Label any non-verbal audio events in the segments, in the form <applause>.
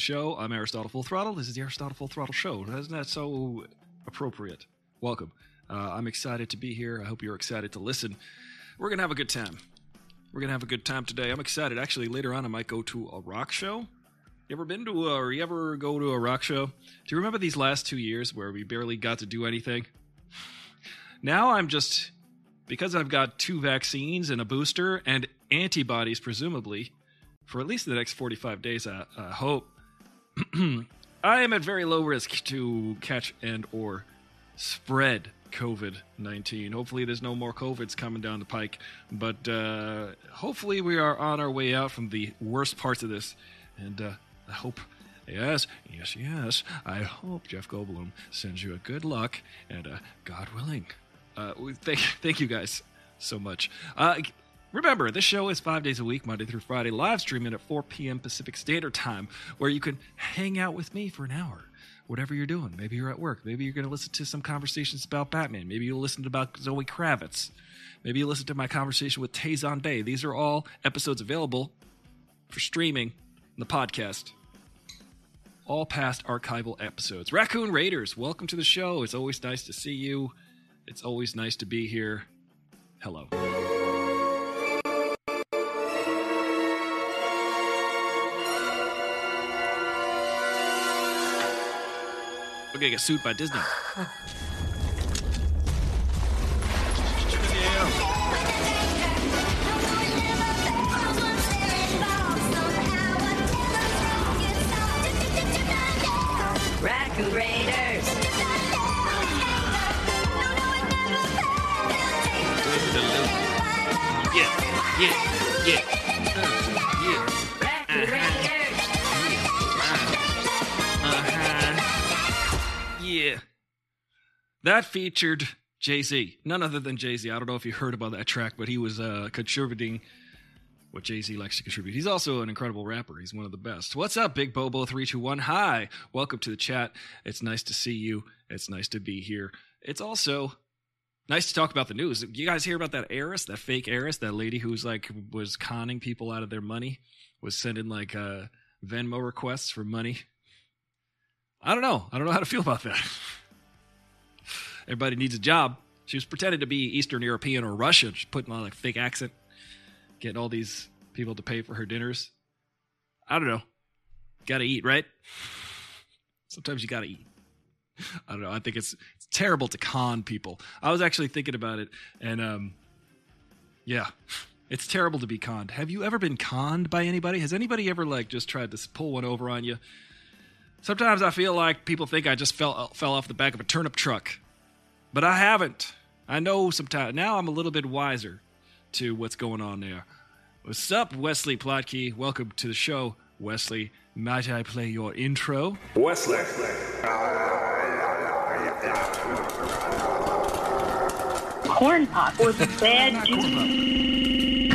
show. I'm Aristotle Full Throttle. This is the Aristotle Full Throttle Show. Isn't that so appropriate? Welcome. Uh, I'm excited to be here. I hope you're excited to listen. We're going to have a good time. We're going to have a good time today. I'm excited. Actually, later on, I might go to a rock show. You ever been to a, or you ever go to a rock show? Do you remember these last two years where we barely got to do anything? Now I'm just, because I've got two vaccines and a booster and antibodies, presumably, for at least the next 45 days, I, I hope. <clears throat> I am at very low risk to catch and or spread COVID-19. Hopefully there's no more COVIDs coming down the pike, but uh, hopefully we are on our way out from the worst parts of this, and uh, I hope... Yes, yes, yes. I hope Jeff Goldblum sends you a good luck, and uh, God willing, uh, thank, thank you guys so much. Uh, remember, this show is five days a week, Monday through Friday, live streaming at 4 p.m. Pacific Standard Time, where you can hang out with me for an hour. Whatever you're doing, maybe you're at work. Maybe you're going to listen to some conversations about Batman. Maybe you'll listen to about Zoe Kravitz. Maybe you listen to my conversation with Tazon Bay. These are all episodes available for streaming in the podcast all past archival episodes. Raccoon Raiders, welcome to the show. It's always nice to see you. It's always nice to be here. Hello. We're gonna get sued by Disney. Raccoon Raiders. Yeah, yeah, yeah. That featured Jay Z. None other than Jay Z. I don't know if you heard about that track, but he was uh, contributing what Jay Z likes to contribute. He's also an incredible rapper. He's one of the best. What's up, Big Bobo321? Hi. Welcome to the chat. It's nice to see you. It's nice to be here. It's also nice to talk about the news. You guys hear about that heiress, that fake heiress, that lady who's like was conning people out of their money, was sending like uh, Venmo requests for money. I don't know. I don't know how to feel about that. <laughs> Everybody needs a job. She was pretending to be Eastern European or Russian, just putting on like fake accent, getting all these people to pay for her dinners. I don't know. Got to eat, right? Sometimes you got to eat. I don't know. I think it's, it's terrible to con people. I was actually thinking about it, and um, yeah, it's terrible to be conned. Have you ever been conned by anybody? Has anybody ever like just tried to pull one over on you? Sometimes I feel like people think I just fell fell off the back of a turnip truck, but I haven't. I know sometimes now I'm a little bit wiser to what's going on there. What's up, Wesley Plotke? Welcome to the show, Wesley. Might I play your intro? Wesley. Corn Pop was a bad <laughs> dude.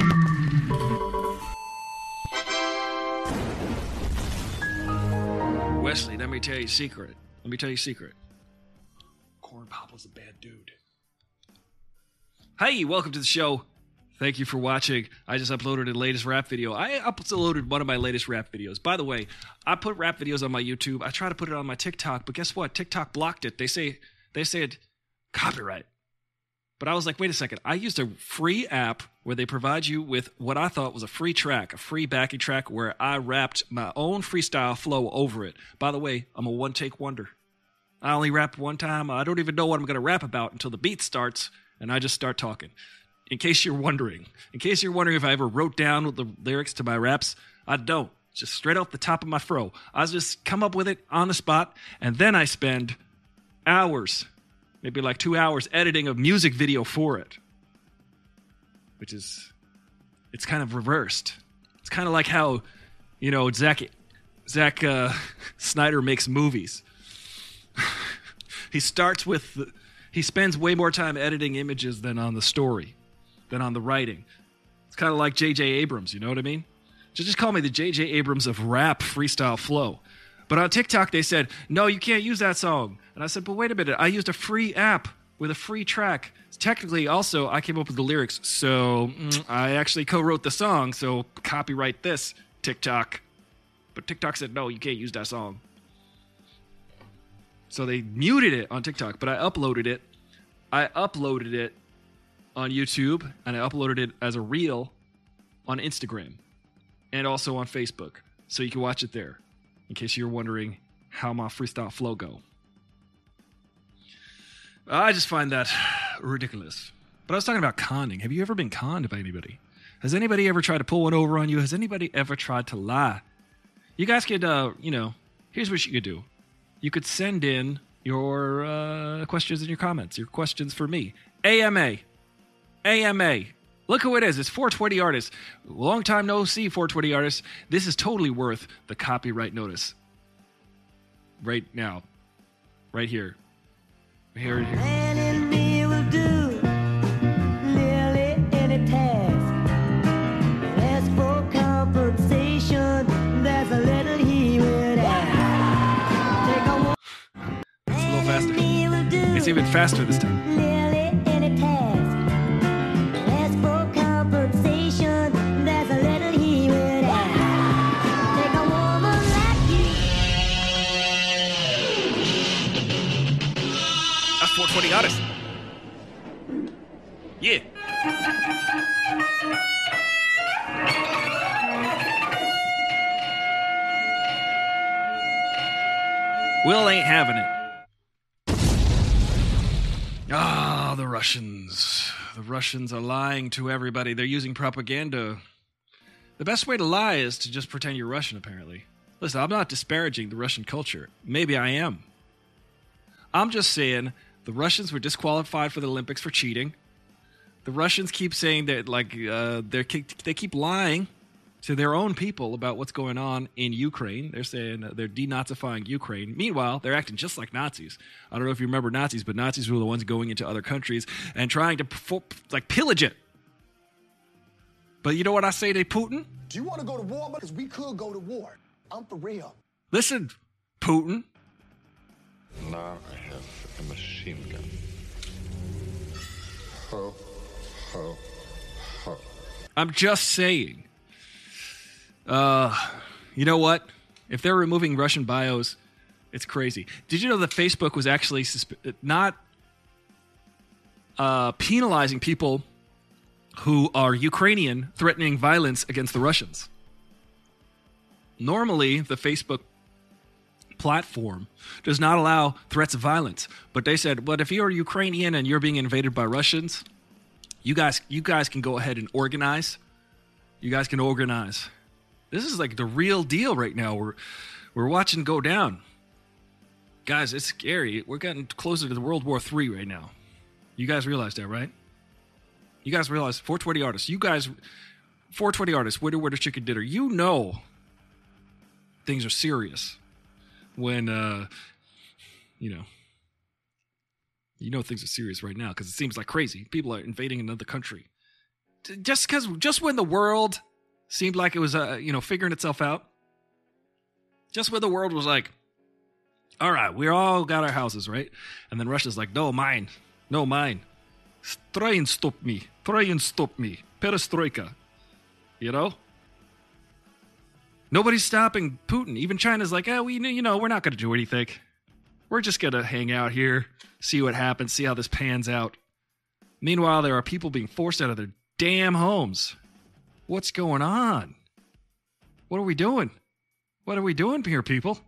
Wesley, let me tell you a secret. Let me tell you a secret. Corn Pop was a bad dude. Hey, welcome to the show. Thank you for watching. I just uploaded a latest rap video. I uploaded one of my latest rap videos. By the way, I put rap videos on my YouTube. I try to put it on my TikTok, but guess what? TikTok blocked it. They say they said copyright. But I was like, wait a second. I used a free app where they provide you with what I thought was a free track, a free backing track where I rapped my own freestyle flow over it. By the way, I'm a one take wonder. I only rap one time. I don't even know what I'm going to rap about until the beat starts and I just start talking. In case you're wondering, in case you're wondering if I ever wrote down the lyrics to my raps, I don't. Just straight off the top of my fro. I just come up with it on the spot and then I spend hours maybe like two hours editing a music video for it which is it's kind of reversed it's kind of like how you know zack zack uh, <laughs> snyder makes movies he starts with the, he spends way more time editing images than on the story than on the writing it's kind of like jj abrams you know what i mean just just call me the jj abrams of rap freestyle flow but on TikTok, they said, no, you can't use that song. And I said, but wait a minute. I used a free app with a free track. Technically, also, I came up with the lyrics. So mm, I actually co wrote the song. So copyright this, TikTok. But TikTok said, no, you can't use that song. So they muted it on TikTok, but I uploaded it. I uploaded it on YouTube and I uploaded it as a reel on Instagram and also on Facebook. So you can watch it there in case you're wondering how my freestyle flow go. I just find that ridiculous. But I was talking about conning. Have you ever been conned by anybody? Has anybody ever tried to pull one over on you? Has anybody ever tried to lie? You guys could, uh, you know, here's what you could do. You could send in your uh, questions and your comments, your questions for me. AMA. AMA. Look who it is. It's 420 artists. Long time no see, 420 artists. This is totally worth the copyright notice. Right now. Right here. Here, here. Take a woman like you. That's 420 artists. Yeah. Will ain't having it. Ah, the Russians. The Russians are lying to everybody. They're using propaganda. The best way to lie is to just pretend you're Russian, apparently. Listen, I'm not disparaging the Russian culture. Maybe I am. I'm just saying the Russians were disqualified for the Olympics for cheating. The Russians keep saying that like uh, they they keep lying to their own people about what's going on in Ukraine. They're saying they're denazifying Ukraine. Meanwhile, they're acting just like Nazis. I don't know if you remember Nazis, but Nazis were the ones going into other countries and trying to like pillage it. But you know what I say to Putin? Do you want to go to war? Because we could go to war. I'm for real. Listen, Putin. Now I have a machine gun. Ho, ho, ho. I'm just saying. Uh, you know what? If they're removing Russian bios, it's crazy. Did you know that Facebook was actually susp- not uh, penalizing people who are Ukrainian threatening violence against the Russians? Normally, the Facebook platform does not allow threats of violence, but they said, "But if you're Ukrainian and you're being invaded by Russians, you guys, you guys can go ahead and organize. You guys can organize. This is like the real deal right now. We're we're watching go down, guys. It's scary. We're getting closer to the World War III right now. You guys realize that, right? You guys realize 420 artists. You guys, 420 artists. Witter Witter Chicken Dinner. You know things are serious when uh, you know you know things are serious right now because it seems like crazy. People are invading another country. Just because, just when the world seemed like it was, uh, you know, figuring itself out, just where the world was like, all right, we all got our houses, right? And then Russia's like, no, mine, no, mine. Try and stop me. Try and stop me. Perestroika. You know? Nobody's stopping Putin. Even China's like, oh, we, you know, we're not going to do anything. We're just going to hang out here, see what happens, see how this pans out. Meanwhile, there are people being forced out of their damn homes. What's going on? What are we doing? What are we doing here, people?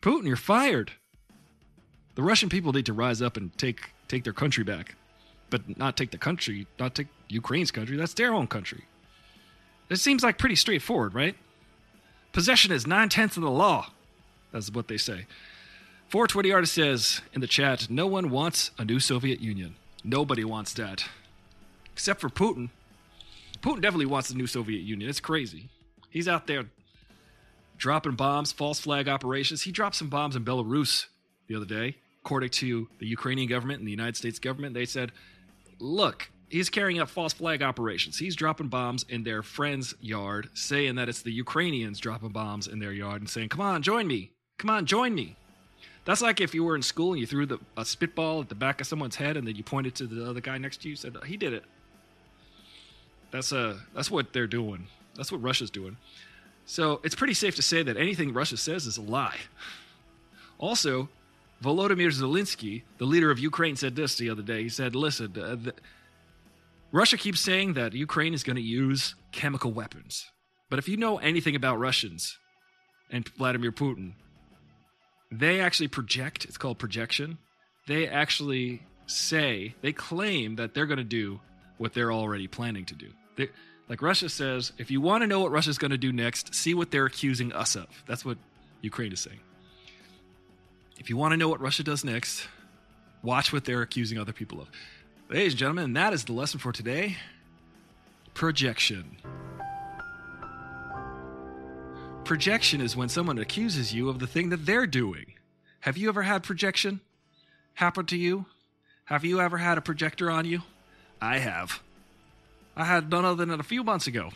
Putin, you're fired. The Russian people need to rise up and take take their country back, but not take the country, not take Ukraine's country. That's their own country. It seems like pretty straightforward, right? Possession is nine tenths of the law. That's what they say. 420 artist says in the chat, no one wants a new Soviet Union. Nobody wants that. Except for Putin. Putin definitely wants the new Soviet Union. It's crazy. He's out there dropping bombs, false flag operations. He dropped some bombs in Belarus the other day. According to the Ukrainian government and the United States government, they said, look, he's carrying out false flag operations. He's dropping bombs in their friend's yard, saying that it's the Ukrainians dropping bombs in their yard and saying, come on, join me. Come on, join me. That's like if you were in school and you threw the, a spitball at the back of someone's head and then you pointed to the other guy next to you and said, he did it. That's uh that's what they're doing. That's what Russia's doing. So it's pretty safe to say that anything Russia says is a lie. Also, Volodymyr Zelensky, the leader of Ukraine, said this the other day. He said, "Listen, uh, the, Russia keeps saying that Ukraine is going to use chemical weapons, but if you know anything about Russians and Vladimir Putin, they actually project. It's called projection. They actually say they claim that they're going to do what they're already planning to do. They, like Russia says, if you want to know what Russia's going to do next, see what they're accusing us of. That's what Ukraine is saying. If you want to know what Russia does next, watch what they're accusing other people of. Ladies and gentlemen, that is the lesson for today. Projection. Projection is when someone accuses you of the thing that they're doing. Have you ever had projection happen to you? Have you ever had a projector on you? I have. I had none other than a few months ago.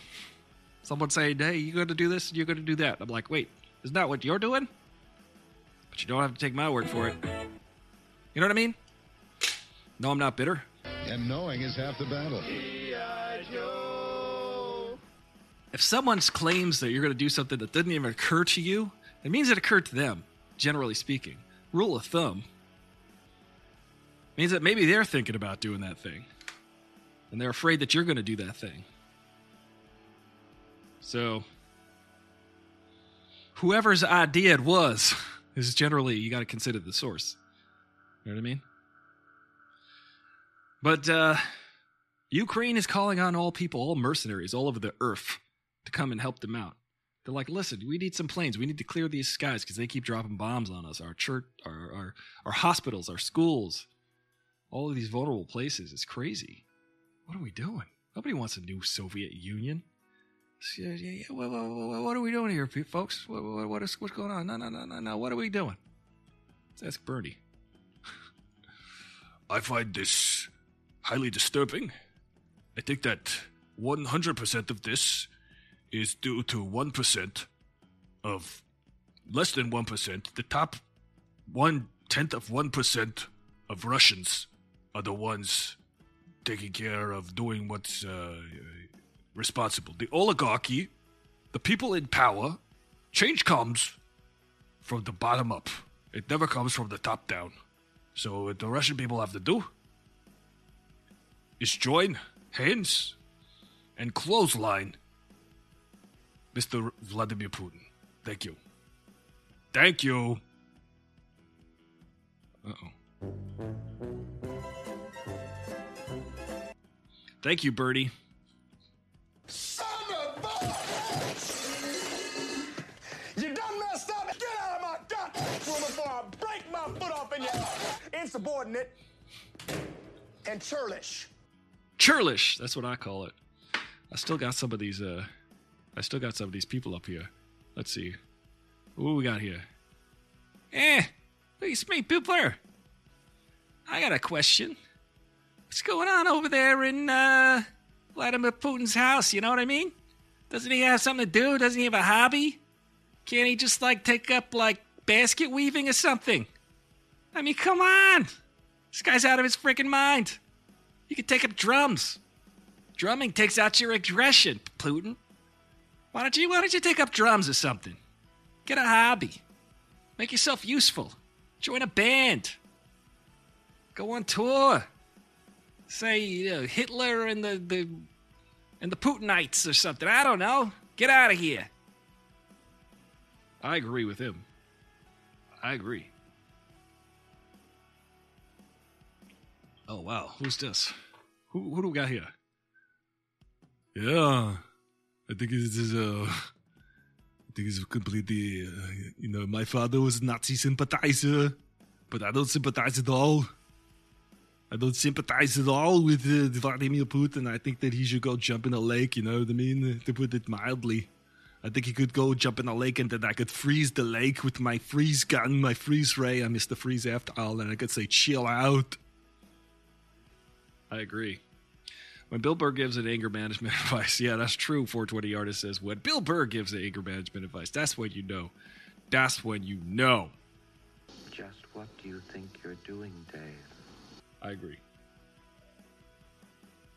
Someone saying, hey, you're going to do this and you're going to do that. I'm like, wait, isn't that what you're doing? But you don't have to take my word for it. You know what I mean? No, I'm not bitter. And knowing is half the battle. If someone claims that you're going to do something that didn't even occur to you, it means it occurred to them, generally speaking. Rule of thumb means that maybe they're thinking about doing that thing. And they're afraid that you're going to do that thing. So, whoever's idea it was <laughs> is generally, you got to consider the source. You know what I mean? But uh, Ukraine is calling on all people, all mercenaries all over the earth to come and help them out. They're like, listen, we need some planes. We need to clear these skies because they keep dropping bombs on us. Our church, our, our, our hospitals, our schools, all of these vulnerable places. It's crazy. What are we doing? Nobody wants a new Soviet Union. Yeah, yeah, yeah. What, what, what- are we doing here, folks? What, what, what is, what's going on? No, no, no, no, no. What are we doing? Let's ask Bernie. <laughs> I find this highly disturbing. I think that 100% of this is due to 1% of less than 1%. The top one tenth of 1% of Russians are the ones taking care of doing what's uh, responsible. The oligarchy, the people in power, change comes from the bottom up. It never comes from the top down. So what the Russian people have to do is join hands and clothesline Mr. Vladimir Putin. Thank you. Thank you. Uh oh. Thank you, Birdie. Son of a... You done messed up. Get out of my goddamn room before I break my foot off in your insubordinate and churlish. Churlish. That's what I call it. I still got some of these. Uh, I still got some of these people up here. Let's see. What we got here? Eh, it's me, Pupler. I got a question. What's going on over there in uh, Vladimir Putin's house? You know what I mean? Doesn't he have something to do? Doesn't he have a hobby? Can't he just like take up like basket weaving or something? I mean, come on. This guy's out of his freaking mind. You could take up drums. Drumming takes out your aggression, Putin. Why don't you why don't you take up drums or something? Get a hobby. Make yourself useful. Join a band. Go on tour. Say you know, Hitler and the, the and the Putinites or something. I don't know. Get out of here. I agree with him. I agree. Oh wow, who's this? Who who do we got here? Yeah, I think it is. Uh, I think it's completely. Uh, you know, my father was a Nazi sympathizer, but I don't sympathize at all. I don't sympathize at all with uh, Vladimir Putin. I think that he should go jump in a lake. You know what I mean? To put it mildly, I think he could go jump in a lake, and then I could freeze the lake with my freeze gun, my freeze ray. I'm Mr. Freeze after all, and I could say, "Chill out." I agree. When Bill Burr gives an anger management <laughs> advice, yeah, that's true. 420 artist says when Bill Burr gives the anger management advice, that's when you know. That's when you know. Just what do you think you're doing, Dave? I agree.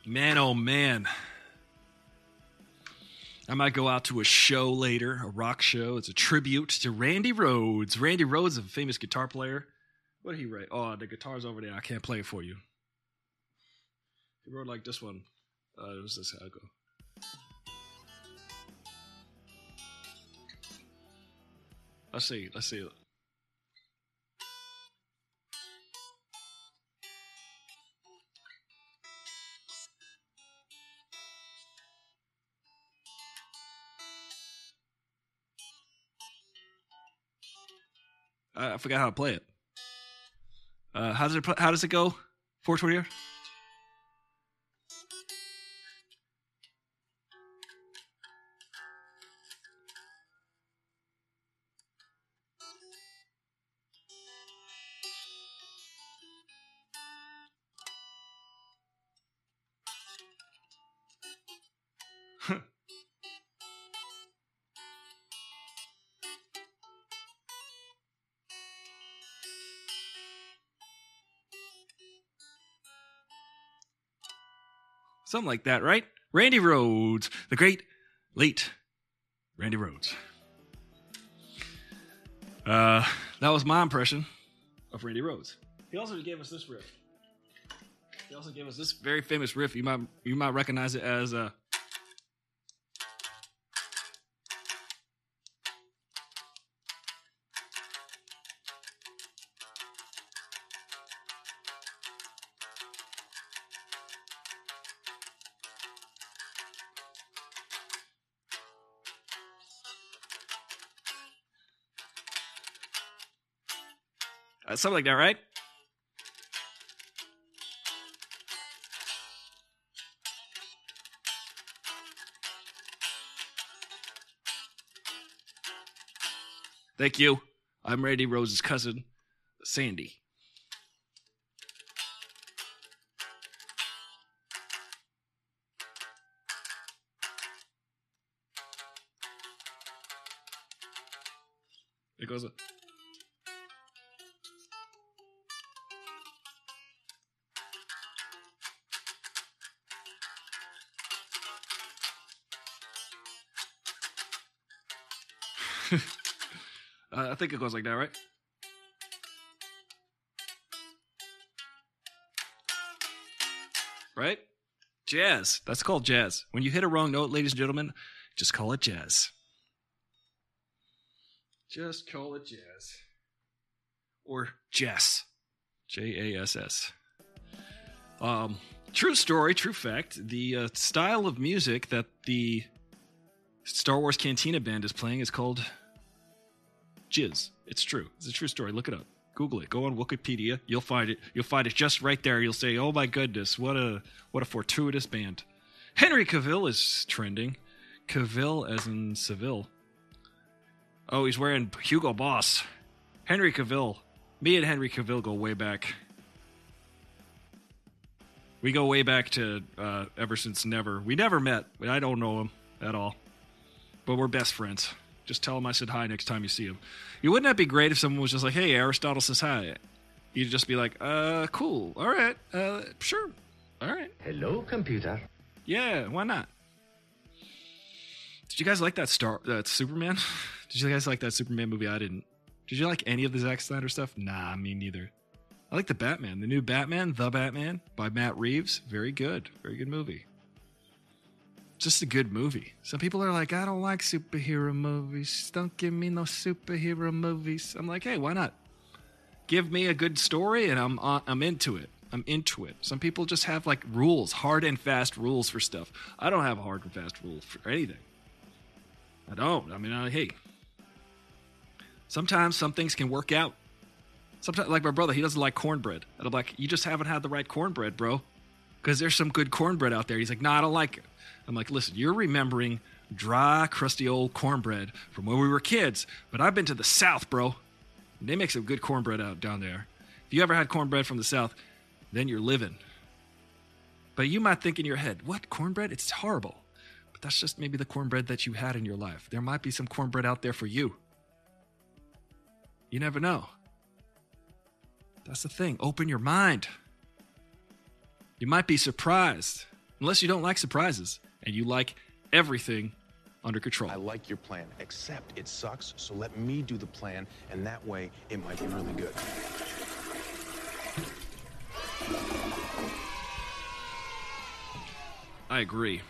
Man, oh man. I might go out to a show later, a rock show. It's a tribute to Randy Rhoads. Randy Rhoads, a famous guitar player. What did he write? Oh, the guitar's over there. I can't play it for you. He wrote like this one. Uh, it was this how go. Let's see. Let's see. I forgot how to play it. Uh, how does it? How does it go? Four twenty. Something like that, right? Randy Rhoads, the great late Randy Rhoads. Uh, that was my impression of Randy Rhoads. He also gave us this riff. He also gave us this very famous riff. You might you might recognize it as uh something like that, right? Thank you. I'm Randy Rose's cousin, Sandy. It goes. I think it goes like that, right? Right? Jazz. That's called jazz. When you hit a wrong note, ladies and gentlemen, just call it jazz. Just call it jazz. Or Jess. J A S S. Um, true story, true fact. The uh, style of music that the Star Wars Cantina band is playing is called Jizz. It's true. It's a true story. Look it up. Google it. Go on Wikipedia. You'll find it. You'll find it just right there. You'll say, "Oh my goodness, what a what a fortuitous band." Henry Cavill is trending. Cavill, as in Seville. Oh, he's wearing Hugo Boss. Henry Cavill. Me and Henry Cavill go way back. We go way back to uh, ever since never. We never met. I don't know him at all, but we're best friends. Just tell him I said hi next time you see him. You wouldn't that be great if someone was just like, "Hey, Aristotle says hi." You'd just be like, "Uh, cool. All right. Uh, sure. All right. Hello, computer. Yeah, why not?" Did you guys like that Star that Superman? <laughs> Did you guys like that Superman movie? I didn't. Did you like any of the Zack Snyder stuff? Nah, me neither. I like the Batman, the new Batman, The Batman by Matt Reeves. Very good, very good movie. Just a good movie. Some people are like, I don't like superhero movies. Don't give me no superhero movies. I'm like, hey, why not? Give me a good story, and I'm on, I'm into it. I'm into it. Some people just have like rules, hard and fast rules for stuff. I don't have a hard and fast rule for anything. I don't. I mean, I, hey, sometimes some things can work out. Sometimes, like my brother, he doesn't like cornbread. And I'm like, you just haven't had the right cornbread, bro. Because there's some good cornbread out there. He's like, no, nah, I don't like it. I'm like, listen, you're remembering dry, crusty old cornbread from when we were kids. But I've been to the South, bro. And they make some good cornbread out down there. If you ever had cornbread from the South, then you're living. But you might think in your head, what cornbread? It's horrible. But that's just maybe the cornbread that you had in your life. There might be some cornbread out there for you. You never know. That's the thing. Open your mind. You might be surprised. Unless you don't like surprises and you like everything under control. I like your plan, except it sucks, so let me do the plan, and that way it might be really good. I agree.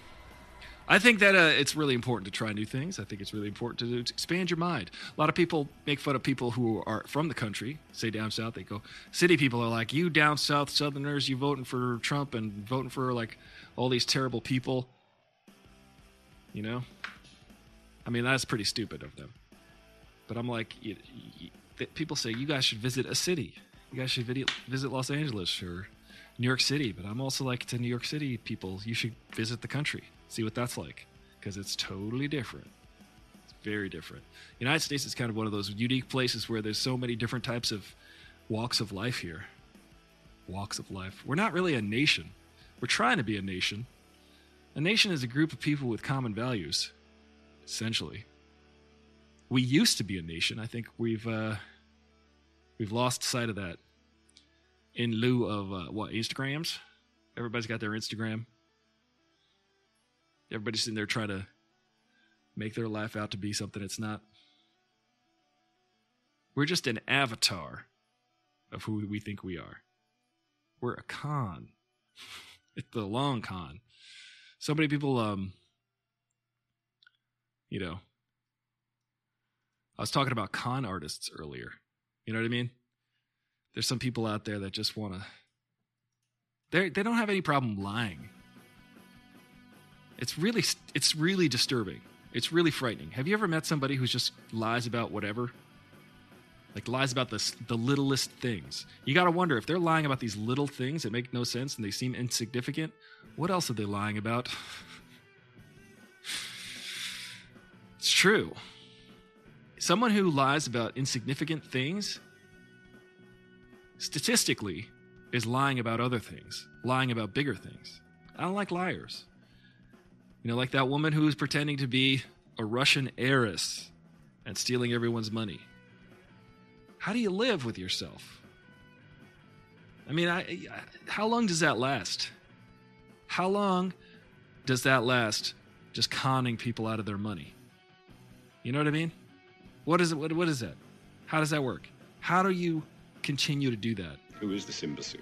I think that uh, it's really important to try new things. I think it's really important to, to expand your mind. A lot of people make fun of people who are from the country, say down south. They go, city people are like, you down south Southerners, you voting for Trump and voting for like all these terrible people. You know? I mean, that's pretty stupid of them. But I'm like, you, you, people say you guys should visit a city. You guys should visit, visit Los Angeles or New York City. But I'm also like to New York City people, you should visit the country, see what that's like, because it's totally different. It's very different. United States is kind of one of those unique places where there's so many different types of walks of life here. Walks of life. We're not really a nation. We're trying to be a nation. A nation is a group of people with common values, essentially. We used to be a nation. I think we've uh, we've lost sight of that in lieu of uh, what Instagrams. Everybody's got their Instagram. Everybody's sitting there trying to make their life out to be something it's not. We're just an avatar of who we think we are. We're a con. <laughs> it's the long con. So many people, um, you know, I was talking about con artists earlier. You know what I mean? There's some people out there that just want to. They they don't have any problem lying. It's really it's really disturbing. It's really frightening. Have you ever met somebody who's just lies about whatever? Like lies about the the littlest things. You got to wonder if they're lying about these little things that make no sense and they seem insignificant. What else are they lying about? <sighs> it's true. Someone who lies about insignificant things statistically is lying about other things, lying about bigger things. I don't like liars. You know, like that woman who was pretending to be a Russian heiress and stealing everyone's money. How do you live with yourself? I mean, I, I, how long does that last? How long does that last just conning people out of their money? You know what I mean? What is it? What, what is that? How does that work? How do you continue to do that? Who is this imbecile?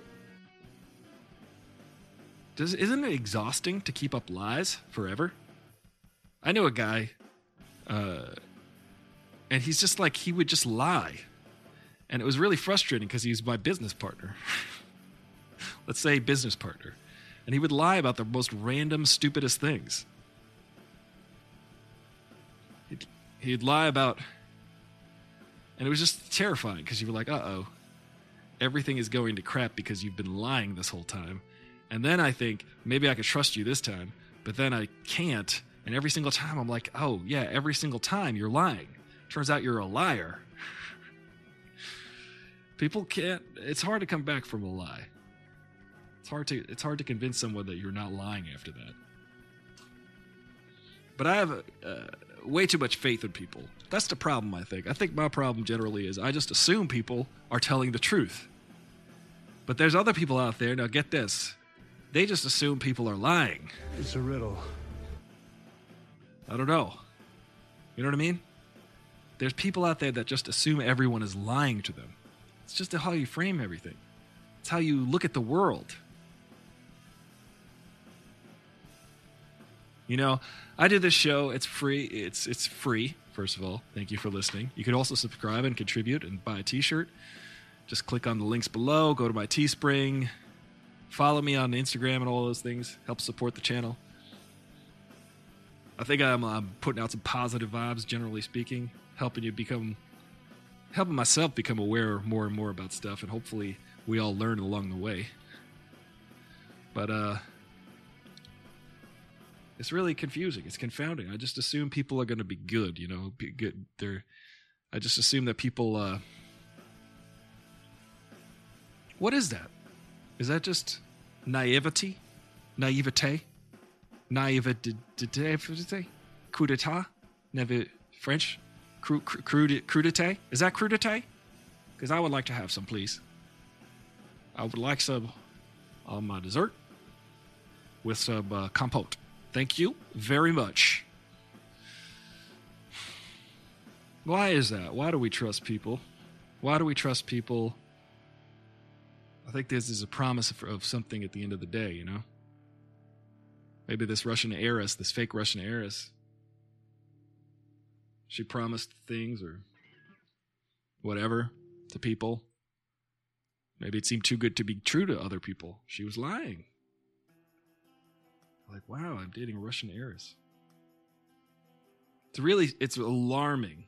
Does isn't it exhausting to keep up lies forever? I know a guy, uh, and he's just like he would just lie, and it was really frustrating because he was my business partner. <laughs> Let's say business partner, and he would lie about the most random, stupidest things. He'd, he'd lie about, and it was just terrifying because you were like, "Uh oh." everything is going to crap because you've been lying this whole time. And then I think maybe I could trust you this time, but then I can't. And every single time I'm like, oh, yeah, every single time you're lying. Turns out you're a liar. <laughs> People can't, it's hard to come back from a lie. It's hard to it's hard to convince someone that you're not lying after that. But I have uh, way too much faith in people. That's the problem, I think. I think my problem generally is I just assume people are telling the truth. But there's other people out there, now get this, they just assume people are lying. It's a riddle. I don't know. You know what I mean? There's people out there that just assume everyone is lying to them. It's just how you frame everything, it's how you look at the world. You know, I did this show. It's free. It's it's free. First of all, thank you for listening. You could also subscribe and contribute and buy a T-shirt. Just click on the links below. Go to my Teespring. Follow me on Instagram and all those things. Help support the channel. I think I'm, I'm putting out some positive vibes, generally speaking, helping you become, helping myself become aware more and more about stuff, and hopefully we all learn along the way. But uh, it's really confusing. It's confounding. I just assume people are going to be good. You know, be good. They're. I just assume that people. Uh, what is that? Is that just naivety? Naivete? Naivete? Coup d'etat? Never French? Cru- cru- cru- crudité? Is that crudité? Because I would like to have some, please. I would like some on my dessert with some uh, compote. Thank you very much. Why is that? Why do we trust people? Why do we trust people? I think this is a promise of, something at the end of the day, you know? Maybe this Russian heiress, this fake Russian heiress, she promised things or whatever to people. Maybe it seemed too good to be true to other people. She was lying. Like, wow, I'm dating a Russian heiress. It's really, it's alarming.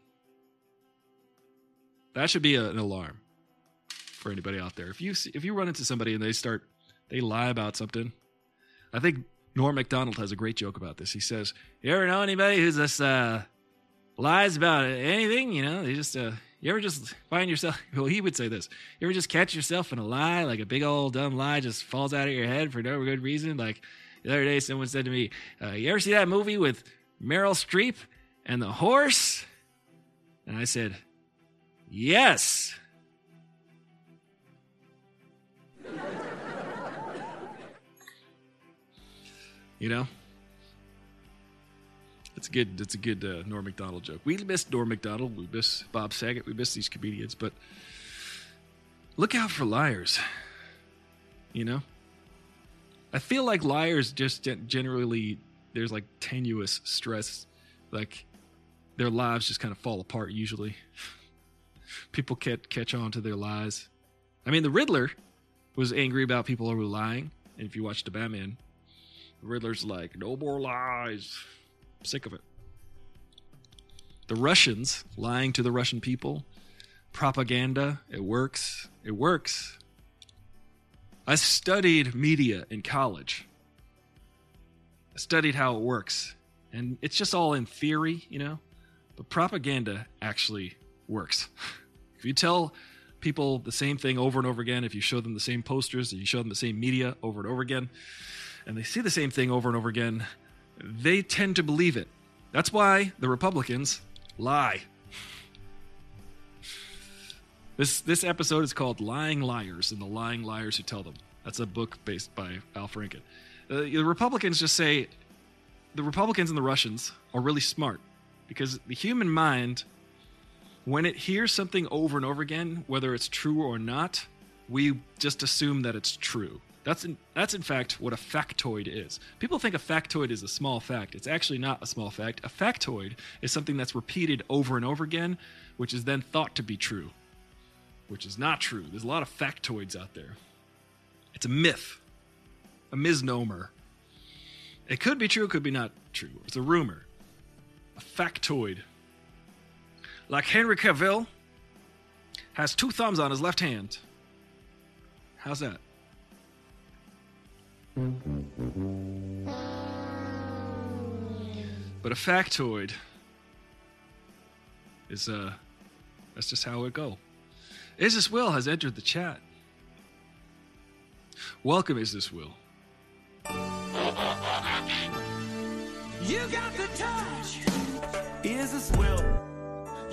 That should be an alarm for anybody out there. If you see, if you run into somebody and they start, they lie about something. I think Norm Macdonald has a great joke about this. He says, "You ever know anybody who's just uh, lies about anything? You know, they just uh, you ever just find yourself? <laughs> Well, he would say this. You ever just catch yourself in a lie, like a big old dumb lie, just falls out of your head for no good reason? Like the other day, someone said to me, uh, "You ever see that movie with Meryl Streep and the horse?" And I said, "Yes." You know, it's a good. It's a good uh, Norm Macdonald joke. We miss Norm Macdonald. We miss Bob Saget. We miss these comedians. But look out for liars. You know, I feel like liars just generally there's like tenuous stress, like their lives just kind of fall apart. Usually, <laughs> people catch catch on to their lies. I mean, the Riddler was angry about people who were lying. And if you watch the Batman, the Riddler's like, no more lies. Sick of it. The Russians lying to the Russian people, propaganda, it works. It works. I studied media in college. I studied how it works. And it's just all in theory, you know? But propaganda actually works. <laughs> If you tell people the same thing over and over again, if you show them the same posters, if you show them the same media over and over again, and they see the same thing over and over again, they tend to believe it. That's why the Republicans lie. This this episode is called "Lying Liars" and the Lying Liars Who Tell Them. That's a book based by Al Franken. Uh, the Republicans just say the Republicans and the Russians are really smart because the human mind, when it hears something over and over again, whether it's true or not, we just assume that it's true. That's in, that's in fact what a factoid is. People think a factoid is a small fact. It's actually not a small fact. A factoid is something that's repeated over and over again, which is then thought to be true, which is not true. There's a lot of factoids out there. It's a myth, a misnomer. It could be true, it could be not true. It's a rumor, a factoid. Like Henry Cavill has two thumbs on his left hand. How's that? But a factoid is uh that's just how it go. Is this Will has entered the chat. Welcome, Is this Will. You got the touch. Is this will?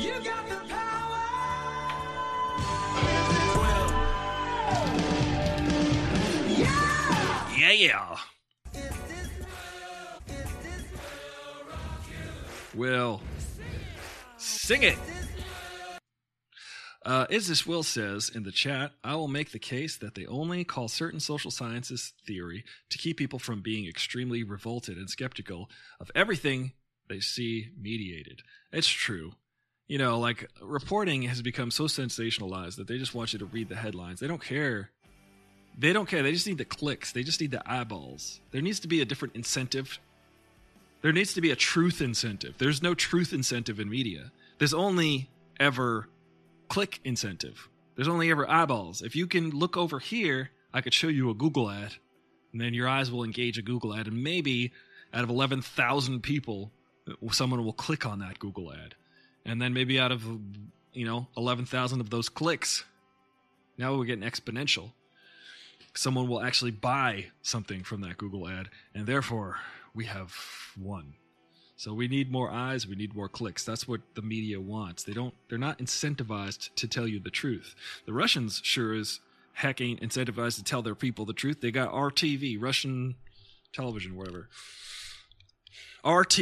You got the power. Yeah, yeah. Will, sing it. Uh, Is This Will says in the chat, I will make the case that they only call certain social sciences theory to keep people from being extremely revolted and skeptical of everything they see mediated. It's true. You know, like reporting has become so sensationalized that they just want you to read the headlines. They don't care. They don't care. They just need the clicks. They just need the eyeballs. There needs to be a different incentive. There needs to be a truth incentive. There's no truth incentive in media. There's only ever click incentive. There's only ever eyeballs. If you can look over here, I could show you a Google ad, and then your eyes will engage a Google ad, and maybe out of 11,000 people, someone will click on that Google ad. And then maybe out of, you know, 11,000 of those clicks, now we're getting exponential. Someone will actually buy something from that Google ad, and therefore we have won. So we need more eyes, we need more clicks. That's what the media wants. They don't they're not incentivized to tell you the truth. The Russians sure as heck ain't incentivized to tell their people the truth. They got RTV, Russian television, whatever. RT.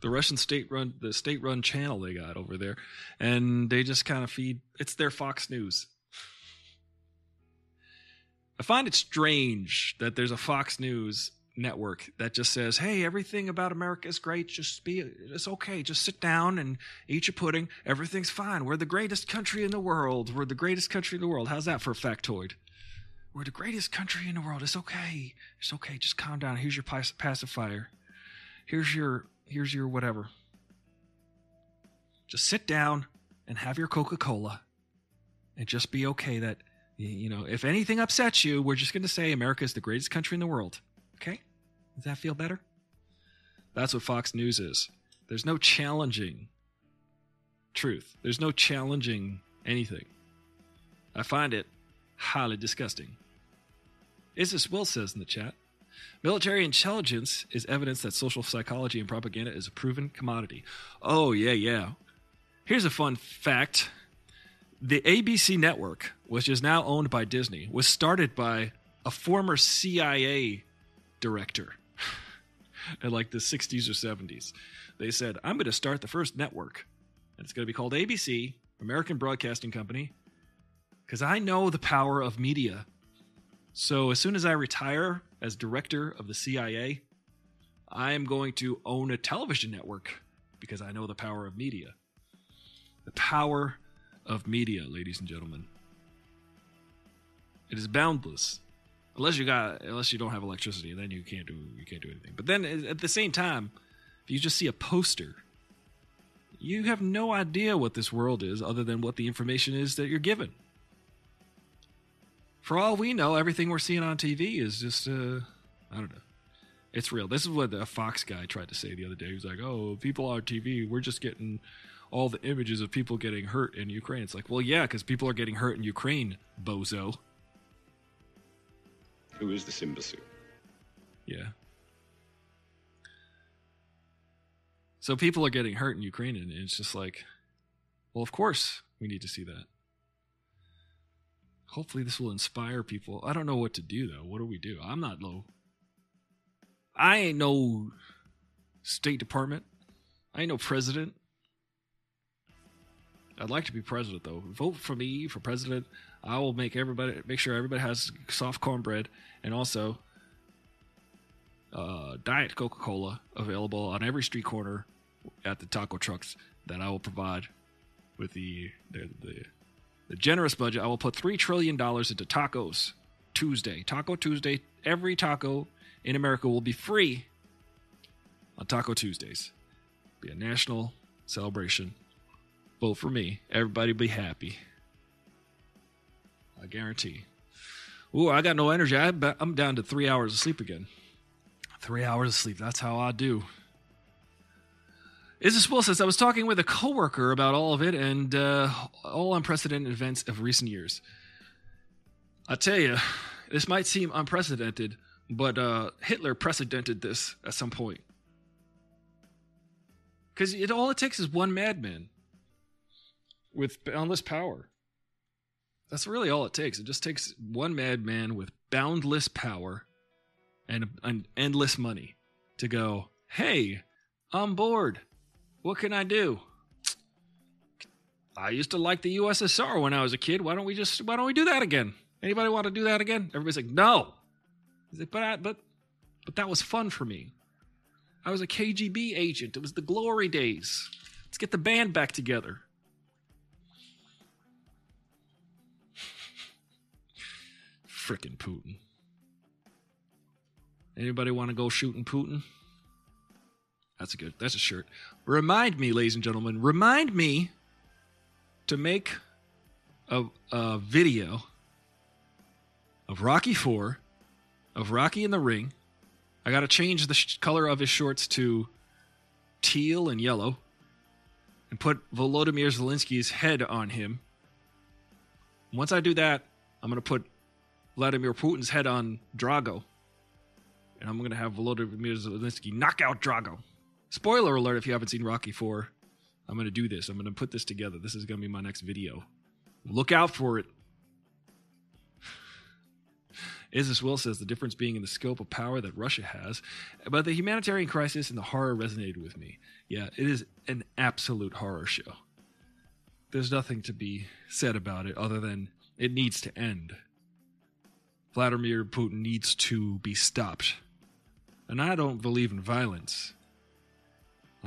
The Russian state run the state run channel they got over there, and they just kind of feed. It's their Fox News. I find it strange that there's a Fox News network that just says, "Hey, everything about America is great. Just be, it's okay. Just sit down and eat your pudding. Everything's fine. We're the greatest country in the world. We're the greatest country in the world." How's that for a factoid? We're the greatest country in the world. It's okay. It's okay. Just calm down. Here's your pacifier. Here's your here's your whatever. Just sit down and have your Coca-Cola and just be okay that you know, if anything upsets you, we're just going to say America is the greatest country in the world. Okay? Does that feel better? That's what Fox News is. There's no challenging truth. There's no challenging anything. I find it highly disgusting. Is This Will says in the chat Military intelligence is evidence that social psychology and propaganda is a proven commodity. Oh, yeah, yeah. Here's a fun fact the ABC network, which is now owned by Disney, was started by a former CIA director <laughs> in like the 60s or 70s. They said, I'm going to start the first network, and it's going to be called ABC, American Broadcasting Company, because I know the power of media. So as soon as I retire as director of the CIA, I am going to own a television network because I know the power of media. The power of media, ladies and gentlemen. It is boundless. Unless you got unless you don't have electricity, then you can't do you can't do anything. But then at the same time, if you just see a poster, you have no idea what this world is other than what the information is that you're given. For all we know, everything we're seeing on TV is just uh I don't know. It's real. This is what a Fox guy tried to say the other day. He was like, "Oh, people on TV, we're just getting all the images of people getting hurt in Ukraine." It's like, "Well, yeah, because people are getting hurt in Ukraine, bozo." Who is this imbecile? Yeah. So people are getting hurt in Ukraine, and it's just like, well, of course we need to see that. Hopefully, this will inspire people. I don't know what to do though. What do we do? I'm not low. I ain't no State Department. I ain't no president. I'd like to be president though. Vote for me for president. I will make everybody make sure everybody has soft cornbread and also uh, diet Coca Cola available on every street corner at the taco trucks that I will provide with the the, the, the generous budget. I will put three trillion dollars into tacos Tuesday. Taco Tuesday. Every taco in America will be free on Taco Tuesdays. Be a national celebration. Vote for me. Everybody be happy. I guarantee. Ooh, I got no energy. I, I'm down to three hours of sleep again. Three hours of sleep. That's how I do. Is This Will says, I was talking with a coworker about all of it and uh, all unprecedented events of recent years. I tell you, this might seem unprecedented, but uh, Hitler precedented this at some point. Because it, all it takes is one madman with boundless power. That's really all it takes. It just takes one madman with boundless power and, and endless money to go, hey, I'm bored. What can I do? I used to like the USSR when I was a kid. Why don't we just why don't we do that again? Anybody want to do that again? Everybody's like, no. Like, but I, but but that was fun for me. I was a KGB agent. It was the glory days. Let's get the band back together. <laughs> Frickin' Putin. Anybody want to go shooting Putin? That's a good. That's a shirt. Remind me, ladies and gentlemen. Remind me to make a, a video of Rocky Four, of Rocky in the ring. I got to change the sh- color of his shorts to teal and yellow, and put Volodymyr Zelensky's head on him. Once I do that, I'm going to put Vladimir Putin's head on Drago. And I'm going to have Volodymyr Zelensky knock out Drago. Spoiler alert if you haven't seen Rocky 4. I'm going to do this. I'm going to put this together. This is going to be my next video. Look out for it. Is This Will says the difference being in the scope of power that Russia has, but the humanitarian crisis and the horror resonated with me. Yeah, it is an absolute horror show. There's nothing to be said about it other than it needs to end. Vladimir Putin needs to be stopped. And I don't believe in violence.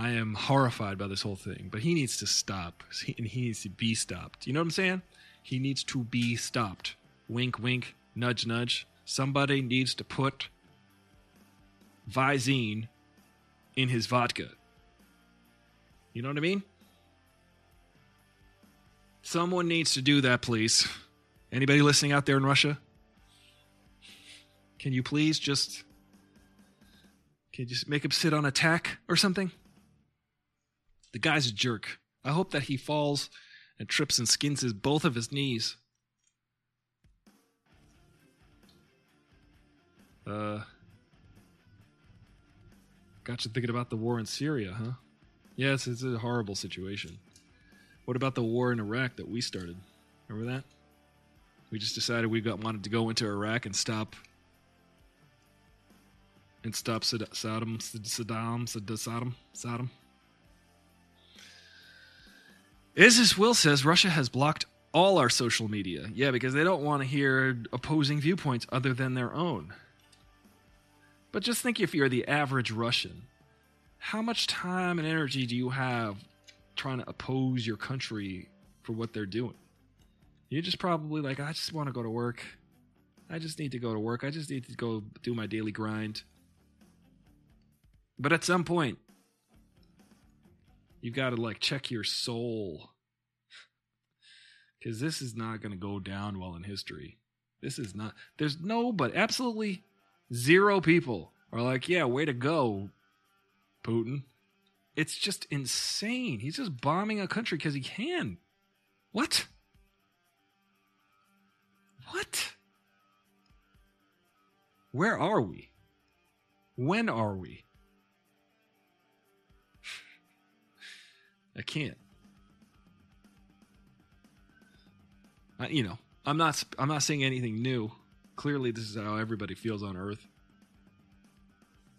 I am horrified by this whole thing, but he needs to stop. And he needs to be stopped. You know what I'm saying? He needs to be stopped. Wink, wink, nudge, nudge. Somebody needs to put Visine in his vodka. You know what I mean? Someone needs to do that, please. Anybody listening out there in Russia? Can you please just can you just make him sit on a tack or something? The guy's a jerk. I hope that he falls and trips and skins his both of his knees. Uh got you thinking about the war in Syria, huh? Yes, it's a horrible situation. What about the war in Iraq that we started? Remember that? We just decided we got wanted to go into Iraq and stop and stop Sad- Saddam, Saddam, Saddam, Saddam, Saddam. Is This Will says Russia has blocked all our social media. Yeah, because they don't want to hear opposing viewpoints other than their own. But just think if you're the average Russian, how much time and energy do you have trying to oppose your country for what they're doing? You're just probably like, I just want to go to work. I just need to go to work. I just need to go do my daily grind. But at some point, you got to like check your soul. Because this is not going to go down well in history. This is not. There's no, but absolutely zero people are like, yeah, way to go, Putin. It's just insane. He's just bombing a country because he can. What? What? Where are we? When are we? I can't. I, you know, I'm not. I'm not saying anything new. Clearly, this is how everybody feels on Earth.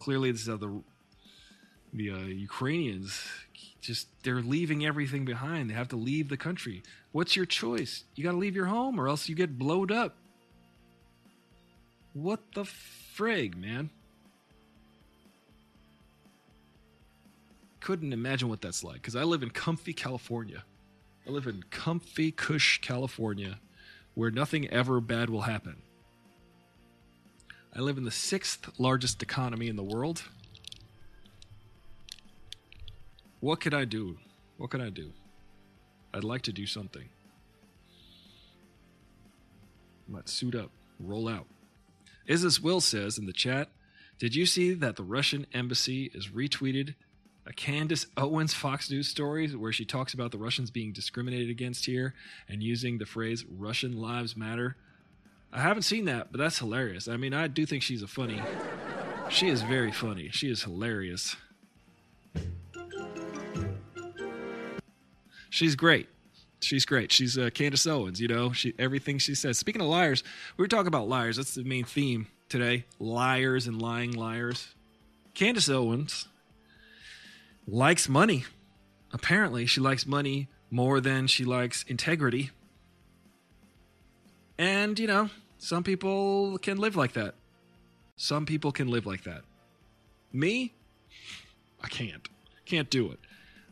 Clearly, this is how the the uh, Ukrainians just they're leaving everything behind. They have to leave the country. What's your choice? You got to leave your home, or else you get blowed up. What the frig, man? Couldn't imagine what that's like because I live in comfy California. I live in comfy Cush, California, where nothing ever bad will happen. I live in the sixth largest economy in the world. What could I do? What could I do? I'd like to do something. Let's suit up, roll out. Is This Will says in the chat, did you see that the Russian embassy is retweeted a Candace Owens Fox News story where she talks about the Russians being discriminated against here and using the phrase Russian lives matter? I haven't seen that, but that's hilarious. I mean, I do think she's a funny. She is very funny. She is hilarious. She's great. She's great. She's uh, Candace Owens. You know, she everything she says. Speaking of liars, we were talking about liars. That's the main theme today: liars and lying liars. Candace Owens likes money. Apparently, she likes money more than she likes integrity. And you know, some people can live like that. Some people can live like that. Me, I can't. Can't do it.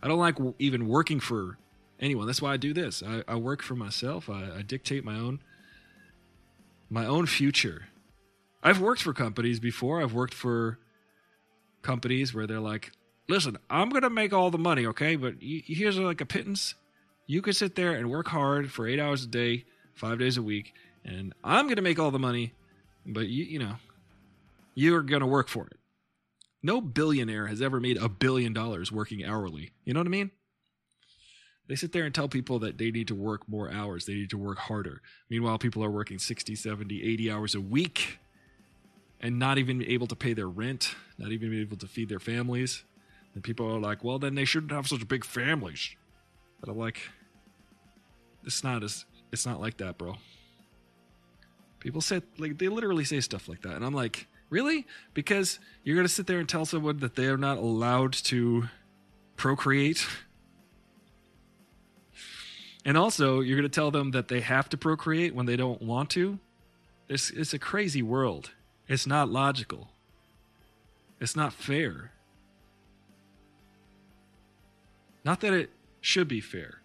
I don't like even working for anyone. That's why I do this. I, I work for myself. I, I dictate my own my own future. I've worked for companies before. I've worked for companies where they're like, "Listen, I'm gonna make all the money, okay? But y- here's like a pittance. You could sit there and work hard for eight hours a day, five days a week, and I'm gonna make all the money. But you, you know, you're gonna work for it. No billionaire has ever made a billion dollars working hourly. You know what I mean? They sit there and tell people that they need to work more hours, they need to work harder. Meanwhile, people are working 60, 70, 80 hours a week and not even able to pay their rent, not even able to feed their families. And people are like, well, then they shouldn't have such big families. But I'm like, it's not as it's not like that, bro. People say like they literally say stuff like that, and I'm like, really? Because you're gonna sit there and tell someone that they are not allowed to procreate, and also you're gonna tell them that they have to procreate when they don't want to. It's it's a crazy world. It's not logical. It's not fair. Not that it should be fair,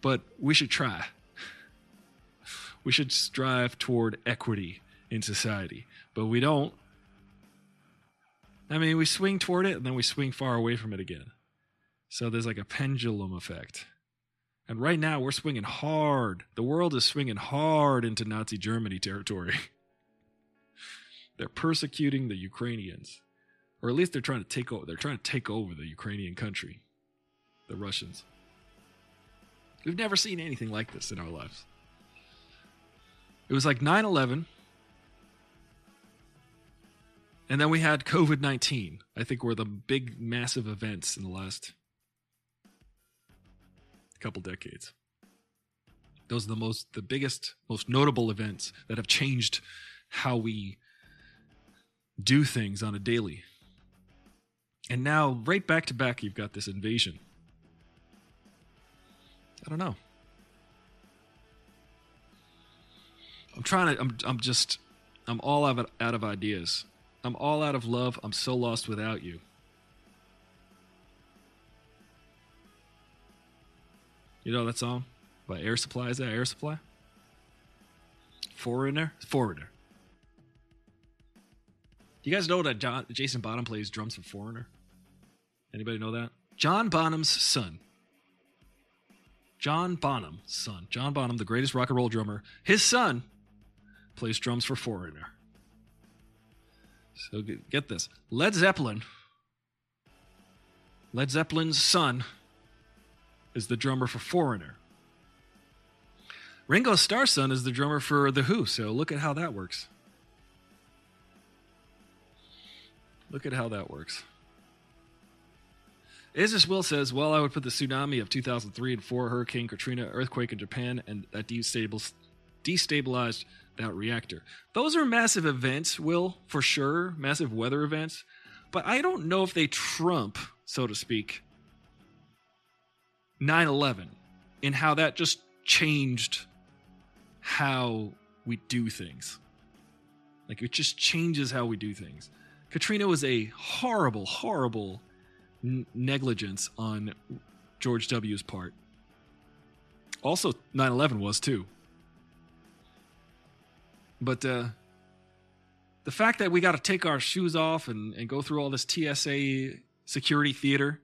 but we should try. We should strive toward equity in society, but we don't. I mean, we swing toward it and then we swing far away from it again. So there's like a pendulum effect. And right now we're swinging hard. The world is swinging hard into Nazi Germany territory. <laughs> they're persecuting the Ukrainians, or at least they're trying to take over. They're trying to take over the Ukrainian country, the Russians. We've never seen anything like this in our lives. It was like 9 11. And then we had COVID 19. I think were the big, massive events in the last couple decades. Those are the most, the biggest, most notable events that have changed how we do things on a daily. And now, right back to back, you've got this invasion. I don't know. I'm trying to. I'm. I'm just. I'm all out of, out of ideas. I'm all out of love. I'm so lost without you. You know that song by Air Supply? Is that Air Supply? Foreigner? Foreigner. You guys know that John, Jason Bonham plays drums for Foreigner? Anybody know that? John Bonham's son. John Bonham's son. John Bonham, the greatest rock and roll drummer. His son plays drums for Foreigner. So get, this Led Zeppelin, Led Zeppelin's son, is the drummer for Foreigner. Ringo Starr's son is the drummer for The Who, so look at how that works. Look at how that works. Is This Will says, Well, I would put the tsunami of 2003 and 4, Hurricane Katrina, earthquake in Japan, and that destabilized that reactor. Those are massive events, Will, for sure, massive weather events. But I don't know if they trump, so to speak, 9 11 and how that just changed how we do things. Like it just changes how we do things. Katrina was a horrible, horrible negligence on George W.'s part. Also, 9 11 was too. But uh, the fact that we got to take our shoes off and, and go through all this TSA security theater,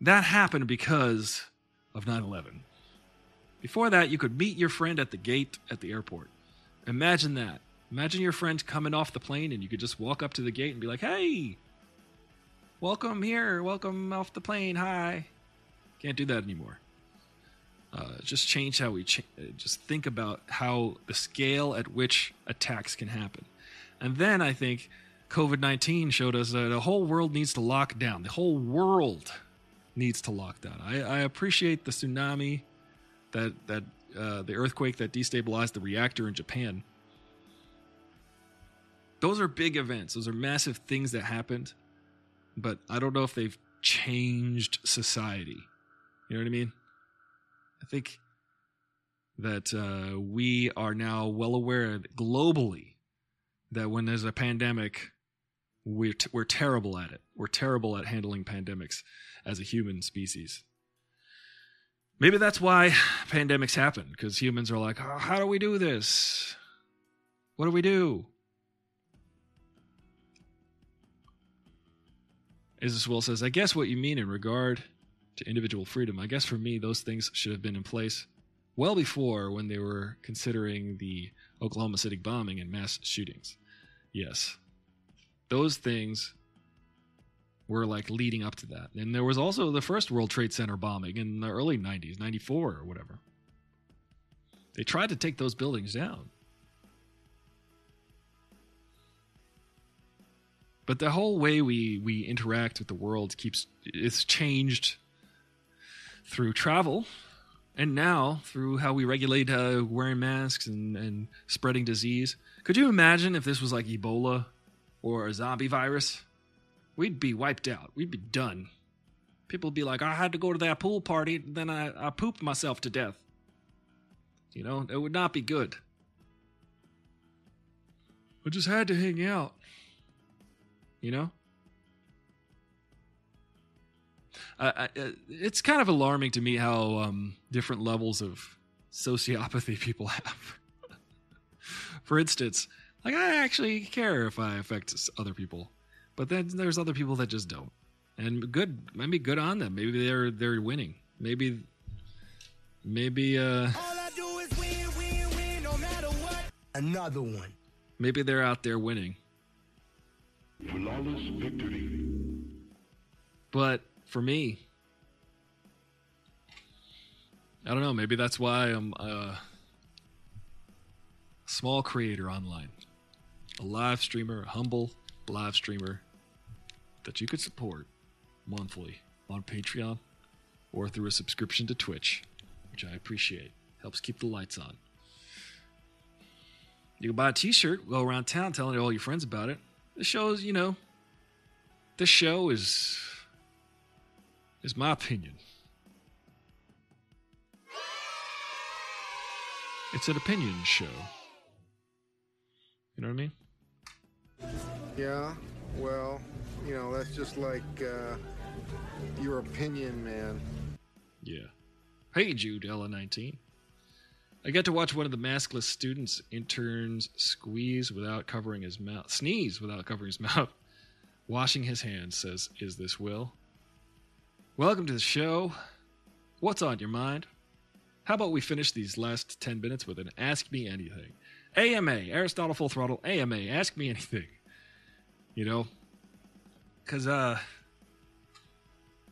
that happened because of 9 11. Before that, you could meet your friend at the gate at the airport. Imagine that. Imagine your friend coming off the plane and you could just walk up to the gate and be like, hey, welcome here, welcome off the plane, hi. Can't do that anymore. Uh, just change how we ch- just think about how the scale at which attacks can happen. And then I think COVID 19 showed us that the whole world needs to lock down. The whole world needs to lock down. I, I appreciate the tsunami, that, that uh, the earthquake that destabilized the reactor in Japan. Those are big events, those are massive things that happened, but I don't know if they've changed society. You know what I mean? I think that uh, we are now well aware globally that when there's a pandemic, we're, t- we're terrible at it. We're terrible at handling pandemics as a human species. Maybe that's why pandemics happen, because humans are like, oh, how do we do this? What do we do? Is This Will says, I guess what you mean in regard to individual freedom. I guess for me, those things should have been in place well before when they were considering the Oklahoma City bombing and mass shootings. Yes. Those things were like leading up to that. And there was also the first World Trade Center bombing in the early 90s, 94 or whatever. They tried to take those buildings down. But the whole way we, we interact with the world keeps it's changed through travel, And now, through how we regulate uh, wearing masks and, and spreading disease, could you imagine if this was like Ebola or a zombie virus? We'd be wiped out. We'd be done. People would be like, I had to go to that pool party, then I, I pooped myself to death. You know, it would not be good. I just had to hang out. You know? I, I, uh, it's kind of alarming to me how um, different levels of sociopathy <laughs> people have. For instance, like I actually care if I affect other people, but then there's other people that just don't. And good, maybe good on them. Maybe they're they're winning. Maybe, maybe uh, Another one. maybe they're out there winning. Flawless victory. But for me, I don't know. Maybe that's why I'm a small creator online, a live streamer, a humble live streamer that you could support monthly on Patreon or through a subscription to Twitch, which I appreciate. Helps keep the lights on. You can buy a T-shirt, go around town telling all your friends about it. This shows, you know, this show is is my opinion. It's an opinion show. You know what I mean? Yeah, well, you know, that's just like uh, your opinion, man. Yeah. Hey, Judella19. I got to watch one of the maskless students interns squeeze without covering his mouth, sneeze without covering his <laughs> mouth. Washing his hands, says, Is this Will? Welcome to the show. What's on your mind? How about we finish these last 10 minutes with an Ask Me Anything? AMA, Aristotle Full Throttle, AMA, Ask Me Anything. You know? Because, uh,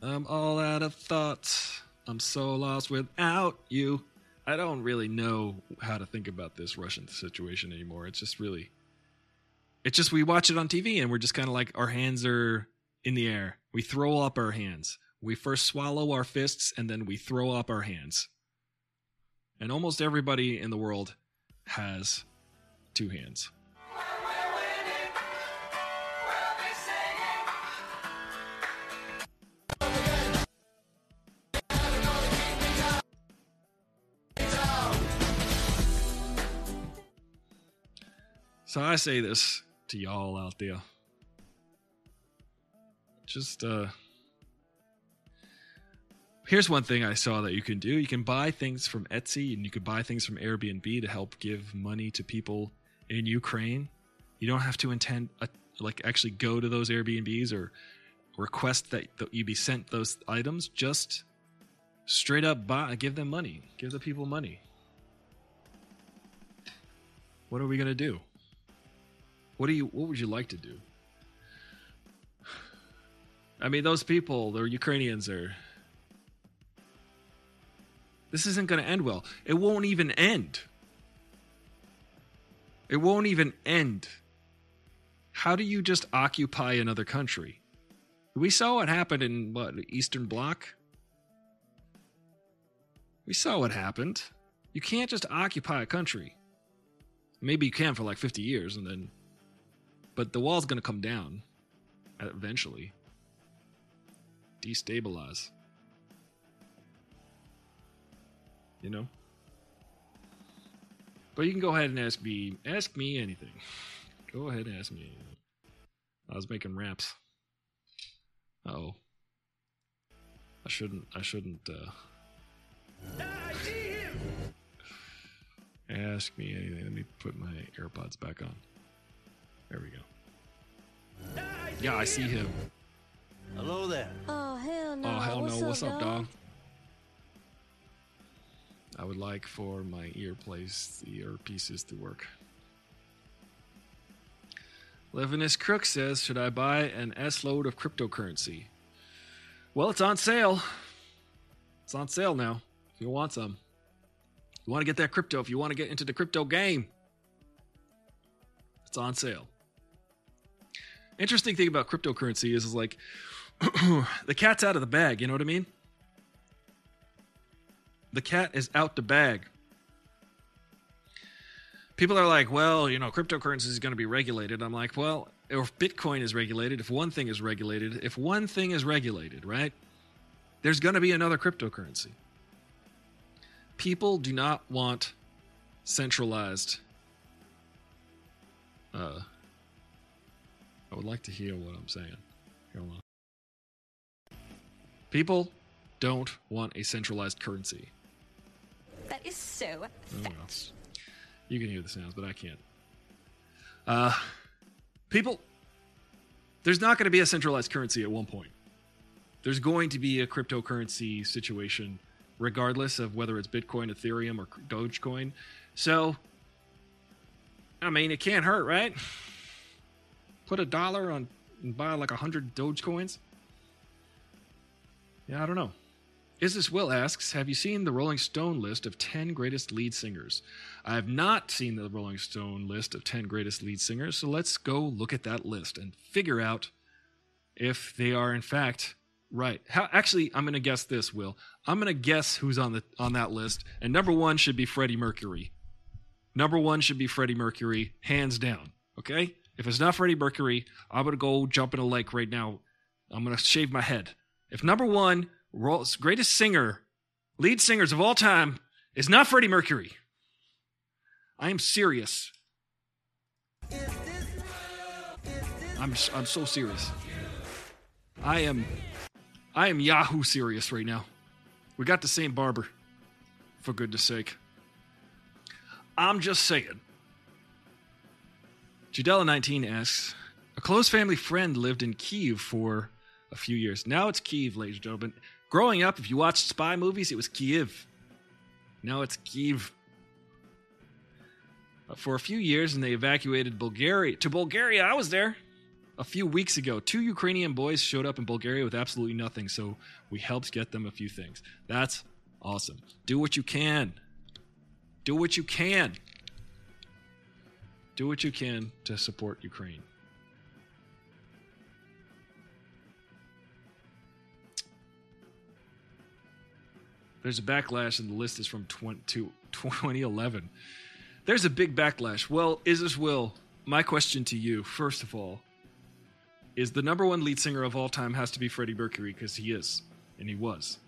I'm all out of thoughts. I'm so lost without you. I don't really know how to think about this Russian situation anymore. It's just really. It's just we watch it on TV and we're just kind of like our hands are in the air. We throw up our hands. We first swallow our fists and then we throw up our hands. And almost everybody in the world has two hands. So I say this to y'all out there. Just uh Here's one thing I saw that you can do. You can buy things from Etsy and you can buy things from Airbnb to help give money to people in Ukraine. You don't have to intend uh, like actually go to those Airbnbs or request that you be sent those items. Just straight up buy, give them money. Give the people money. What are we gonna do? What do you? What would you like to do? <sighs> I mean, those people, the Ukrainians, are. This isn't going to end well. It won't even end. It won't even end. How do you just occupy another country? We saw what happened in what Eastern Bloc. We saw what happened. You can't just occupy a country. Maybe you can for like 50 years and then but the wall's going to come down eventually. Destabilize. You know? But you can go ahead and ask me ask me anything. <laughs> Go ahead and ask me anything. I was making raps. Oh. I shouldn't I shouldn't uh <sighs> Ask me anything. Let me put my AirPods back on. There we go. Yeah, I see him. Hello there. Oh hell no! Oh hell no! What's, up, dog? dog? I would like for my earplace, the earpieces to work. Levinus Crook says, "Should I buy an S load of cryptocurrency?" Well, it's on sale. It's on sale now. If you want some, you want to get that crypto. If you want to get into the crypto game, it's on sale. Interesting thing about cryptocurrency is, is like <clears throat> the cat's out of the bag. You know what I mean? The cat is out the bag. People are like, well, you know, cryptocurrency is going to be regulated. I'm like, well, if Bitcoin is regulated, if one thing is regulated, if one thing is regulated, right? There's going to be another cryptocurrency. People do not want centralized. Uh, I would like to hear what I'm saying. Hold on. People don't want a centralized currency. That is so Oh, well. You can hear the sounds, but I can't. Uh, people, there's not going to be a centralized currency at one point. There's going to be a cryptocurrency situation, regardless of whether it's Bitcoin, Ethereum, or Dogecoin. So, I mean, it can't hurt, right? Put a dollar on and buy like a hundred Dogecoins. Yeah, I don't know. Is this Will asks, Have you seen the Rolling Stone list of 10 greatest lead singers? I have not seen the Rolling Stone list of 10 greatest lead singers, so let's go look at that list and figure out if they are in fact right. How actually I'm going to guess this, Will. I'm going to guess who's on the on that list, and number 1 should be Freddie Mercury. Number 1 should be Freddie Mercury, hands down, okay? If it's not Freddie Mercury, I'm to go jump in a lake right now. I'm to shave my head. If number 1 ro- greatest singer, lead singers of all time, is not Freddie Mercury. I am serious. I'm I'm so serious. I am I am Yahoo serious right now. We got the same barber. For goodness sake. I'm just saying. Judella19 asks, a close family friend lived in Kiev for a few years. Now it's Kyiv, ladies and gentlemen. Growing up, if you watched spy movies, it was Kiev. Now it's Kyiv. Uh, For a few years, and they evacuated Bulgaria. To Bulgaria, I was there a few weeks ago. Two Ukrainian boys showed up in Bulgaria with absolutely nothing, so we helped get them a few things. That's awesome. Do what you can. Do what you can. Do what you can to support Ukraine. There's a backlash, and the list is from <laughs> 20, to 2011. There's a big backlash. Well, is this Will? My question to you, first of all, is the number one lead singer of all time has to be Freddie Mercury because he is, and he was.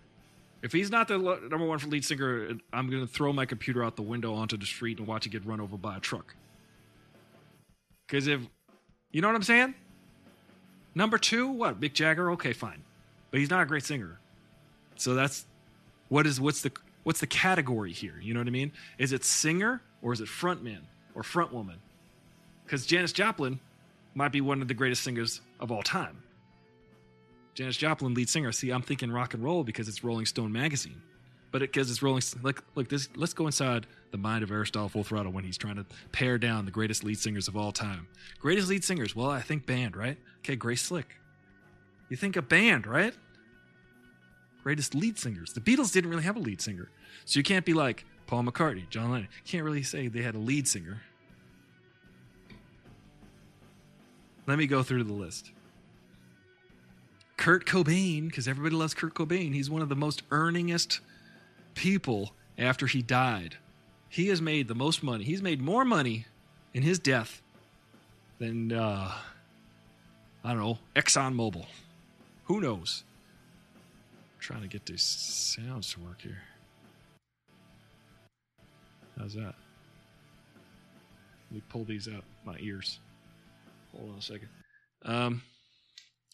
If he's not the number one lead singer, I'm going to throw my computer out the window onto the street and watch it get run over by a truck. Because if, you know what I'm saying? Number two, what? Mick Jagger? Okay, fine, but he's not a great singer. So that's what is what's the what's the category here? You know what I mean? Is it singer or is it frontman or frontwoman? Because Janis Joplin might be one of the greatest singers of all time. Janis Joplin, lead singer. See, I'm thinking rock and roll because it's Rolling Stone magazine, but because it's Rolling. Like, look, this. Let's go inside the mind of Aristotle Full Throttle when he's trying to pare down the greatest lead singers of all time. Greatest lead singers. Well, I think band, right? Okay, Grace Slick. You think a band, right? Greatest lead singers. The Beatles didn't really have a lead singer, so you can't be like Paul McCartney, John Lennon. Can't really say they had a lead singer. Let me go through the list. Kurt Cobain, because everybody loves Kurt Cobain. He's one of the most earningest people after he died. He has made the most money. He's made more money in his death than, uh, I don't know, ExxonMobil. Who knows? I'm trying to get these sounds to work here. How's that? Let me pull these out my ears. Hold on a second. Um,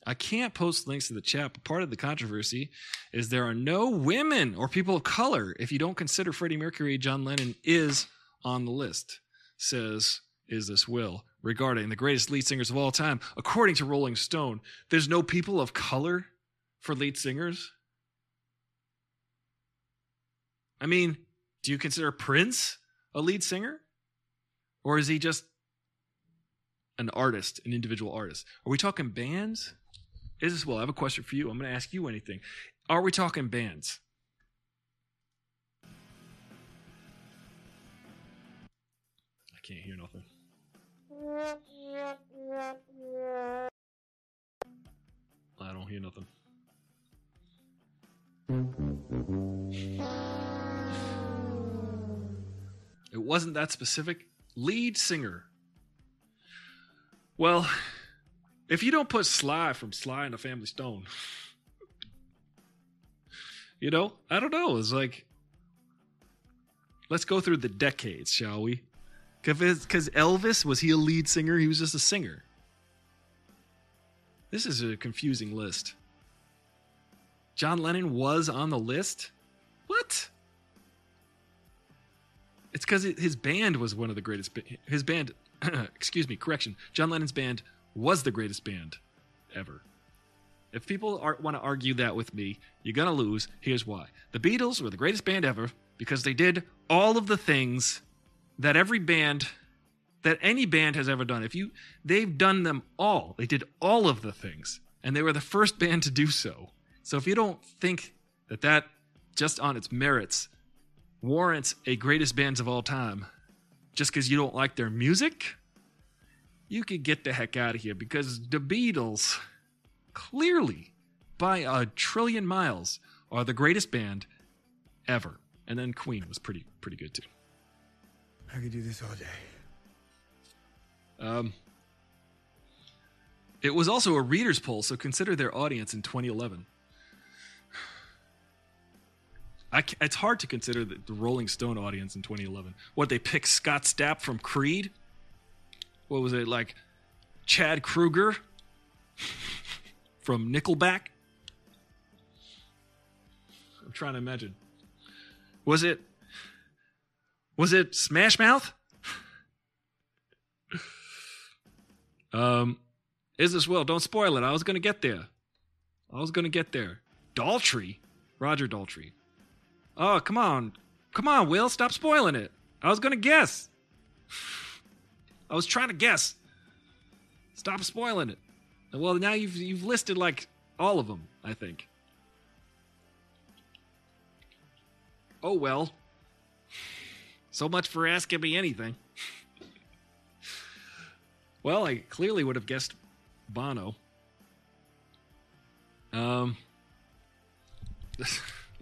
I can't post links to the chat, but part of the controversy is there are no women or people of color if you don't consider Freddie Mercury, John Lennon is on the list, says Is This Will, regarding the greatest lead singers of all time. According to Rolling Stone, there's no people of color for lead singers. I mean, do you consider Prince a lead singer? Or is he just an artist, an individual artist? Are we talking bands? Is this well? I have a question for you. I'm going to ask you anything. Are we talking bands? I can't hear nothing. I don't hear nothing. It wasn't that specific. Lead singer. Well, if you don't put Sly from Sly and the Family Stone, you know, I don't know. It's like, let's go through the decades, shall we? Because Elvis, was he a lead singer? He was just a singer. This is a confusing list. John Lennon was on the list? What? It's because his band was one of the greatest. His band, <clears throat> excuse me, correction. John Lennon's band was the greatest band ever. If people want to argue that with me, you're going to lose. Here's why. The Beatles were the greatest band ever because they did all of the things that every band that any band has ever done. If you they've done them all. They did all of the things and they were the first band to do so. So if you don't think that that just on its merits warrants a greatest bands of all time just cuz you don't like their music, you could get the heck out of here because the Beatles clearly by a trillion miles are the greatest band ever. And then Queen was pretty pretty good too. I could do this all day. Um, it was also a readers' poll, so consider their audience in 2011. I it's hard to consider the, the Rolling Stone audience in 2011. What they picked Scott Stapp from Creed? What was it like? Chad Kroeger from Nickelback? I'm trying to imagine. Was it? Was it Smash Mouth? Um, is this Will? Don't spoil it. I was to get there. I was to get there. Daltrey, Roger Daltrey. Oh, come on, come on, Will, stop spoiling it. I was to guess. I was trying to guess. Stop spoiling it. Well, now you've you've listed like all of them. I think. Oh well. So much for asking me anything. Well, I clearly would have guessed Bono. Um, <laughs>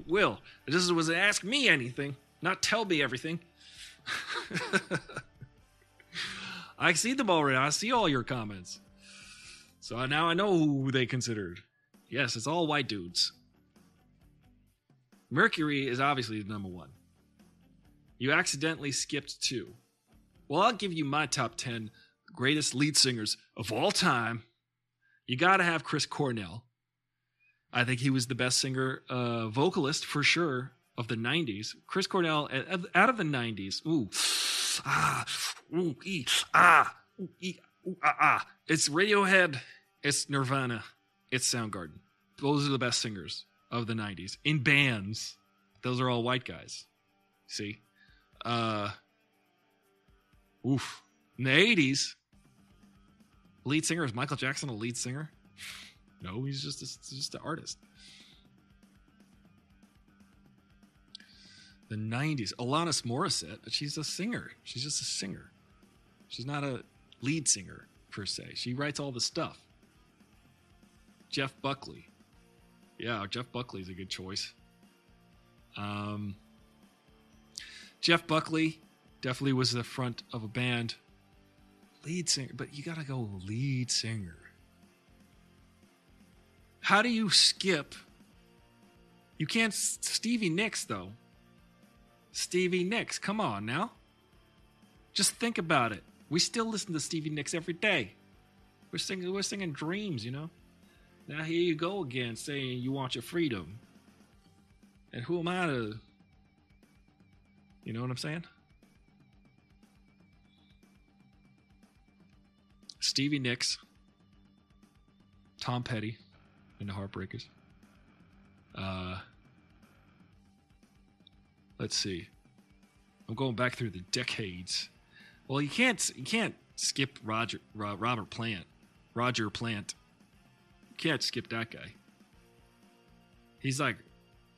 Will, this was ask me anything, not tell me everything. <laughs> I see them already. I see all your comments. So now I know who they considered. Yes, it's all white dudes. Mercury is obviously the number one. You accidentally skipped two. Well, I'll give you my top 10 greatest lead singers of all time. You got to have Chris Cornell. I think he was the best singer, uh, vocalist for sure of the 90s. Chris Cornell, out of the 90s, ooh, ah, ooh, ee, ah, ooh, ee, ooh, ah, ah. It's Radiohead, it's Nirvana, it's Soundgarden. Those are the best singers of the 90s in bands. Those are all white guys. See? Uh, oof. In the 80s, lead singer is Michael Jackson a lead singer? No, he's just a, just an artist. The 90s, Alanis Morissette, but she's a singer. She's just a singer. She's not a lead singer per se. She writes all the stuff. Jeff Buckley. Yeah, Jeff Buckley's a good choice. Um, Jeff Buckley definitely was the front of a band. Lead singer, but you gotta go lead singer. How do you skip? You can't. Stevie Nicks, though. Stevie Nicks, come on now. Just think about it. We still listen to Stevie Nicks every day. We're singing, we're singing dreams, you know. Now here you go again, saying you want your freedom. And who am I to? You know what I'm saying? Stevie Nicks, Tom Petty, and the Heartbreakers. Uh, let's see. I'm going back through the decades. Well, you can't you can't skip Roger Ro- Robert Plant, Roger Plant. You can't skip that guy. He's like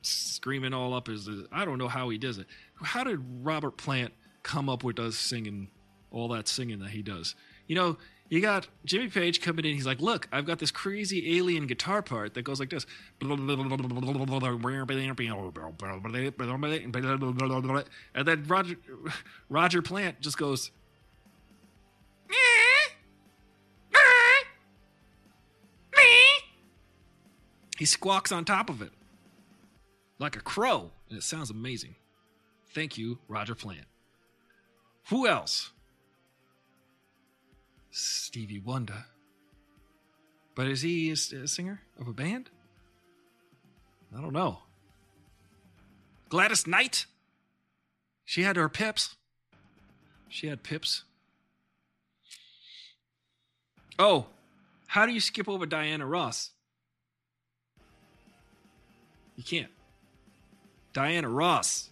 screaming all up his. I don't know how he does it. How did Robert Plant come up with us singing all that singing that he does? You know, You got Jimmy Page coming in. He's like, "Look, I've got this crazy alien guitar part that goes like this," and then Roger Roger Plant just goes, Me. he squawks on top of it like a crow, and it sounds amazing. Thank you, Roger Plant. Who else? Stevie Wonder. But is he a singer of a band? I don't know. Gladys Knight? She had her pips. She had pips. Oh, how do you skip over Diana Ross? You can't. Diana Ross.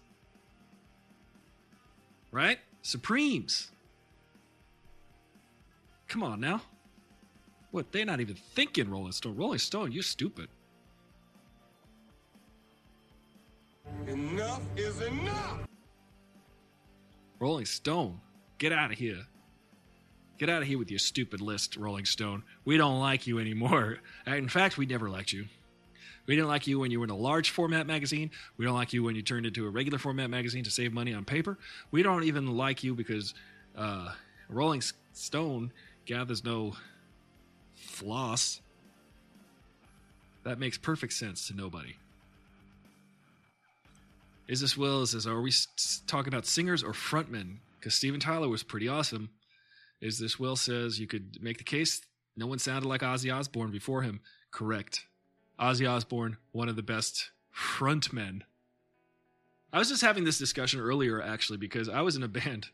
Right? Supremes. Come on now. What? They're not even thinking Rolling Stone. Rolling Stone, you're stupid. Enough is enough. Rolling Stone, get out of here. Get out of here with your stupid list, Rolling Stone. We don't like you anymore. Uh, In fact, we never liked you. We didn't like you when you were in a large format magazine. We don't like you when you turned into a regular format magazine to save money on paper. We don't even like you because uh, Rolling S- Stone gathers no floss. That makes perfect sense to nobody. Is this Will? Says, are we talking about singers or frontmen? Because Steven Tyler was pretty awesome. Is this Will says you could make the case no one sounded like Ozzy Osbourne before him. Correct. Ozzy Osbourne, one of the best frontmen. I was just having this discussion earlier, actually, because I was in a <laughs> band.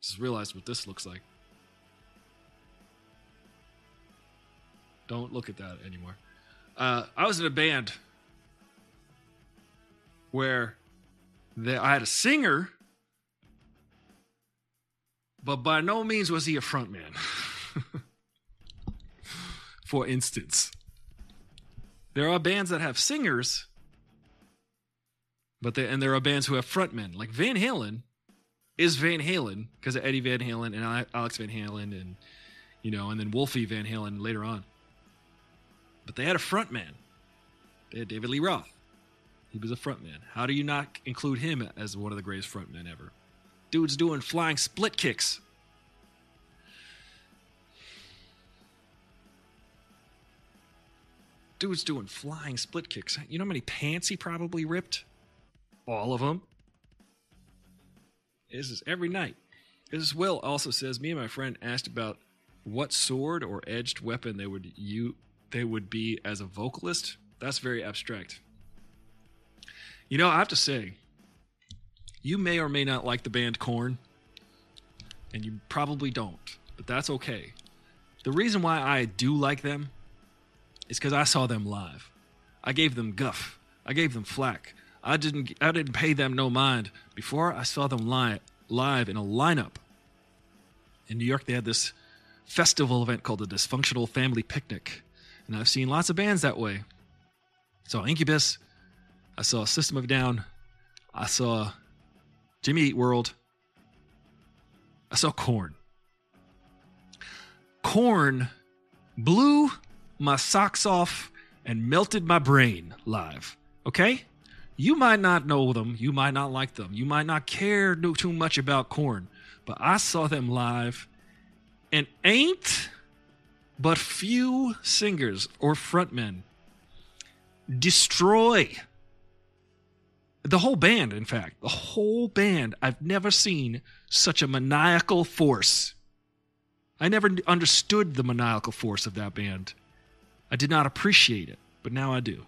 Just realized what this looks like. Don't look at that anymore. Uh, I was in a band where the, I had a singer, but by no means was he a frontman. <laughs> For instance, there are bands that have singers, but they, and there are bands who have frontmen. Like Van Halen is Van Halen because of Eddie Van Halen and Alex Van Halen and you know, and then Wolfie Van Halen later on. But they had a frontman. They had David Lee Roth. He was a front man. How do you not include him as one of the greatest frontmen ever? Dude's doing flying split kicks. Dude's doing flying split kicks. You know how many pants he probably ripped? All of them. This is every night. This is Will also says, me and my friend asked about what sword or edged weapon they would you they would be as a vocalist. That's very abstract. You know, I have to say, you may or may not like the band Korn, and you probably don't, but that's okay. The reason why I do like them is because I saw them live. I gave them guff. I gave them flack. I didn't. I didn't pay them no mind before I saw them live live in a lineup. In New York, they had this festival event called the Dysfunctional Family Picnic, and I've seen lots of bands that way. I saw Incubus. I saw System of Down. I saw Jimmy Eat World. I saw Korn. Korn blew my socks off and melted my brain live. Okay? You might not know them. You might not like them. You might not care too much about Korn. But I saw them live and ain't but few singers or frontmen destroy the whole band, in fact, the whole band. I've never seen such a maniacal force. I never understood the maniacal force of that band. I did not appreciate it, but now I do.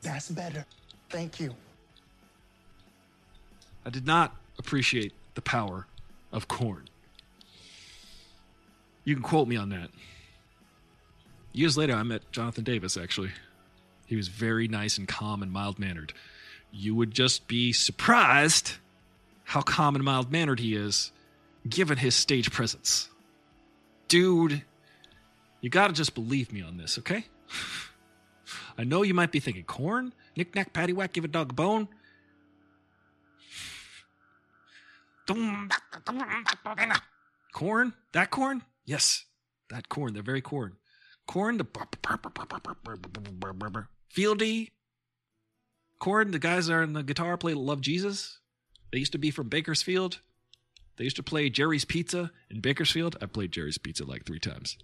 That's better. Thank you. I did not appreciate the power of Korn. You can quote me on that. Years later, I met Jonathan Davis, actually. He was very nice and calm and mild mannered. You would just be surprised how calm and mild mannered he is given his stage presence. Dude, you gotta just believe me on this, okay? <sighs> I know you might be thinking, Korn? Knick knack, patty whack, give a dog a bone? <sighs> Korn? That Korn? Yes, that Korn. The very Korn. Korn. The Fieldy. Korn. The guys that are in the guitar play "Love Jesus." They used to be from Bakersfield. They used to play Jerry's Pizza in Bakersfield. I played Jerry's Pizza like three times.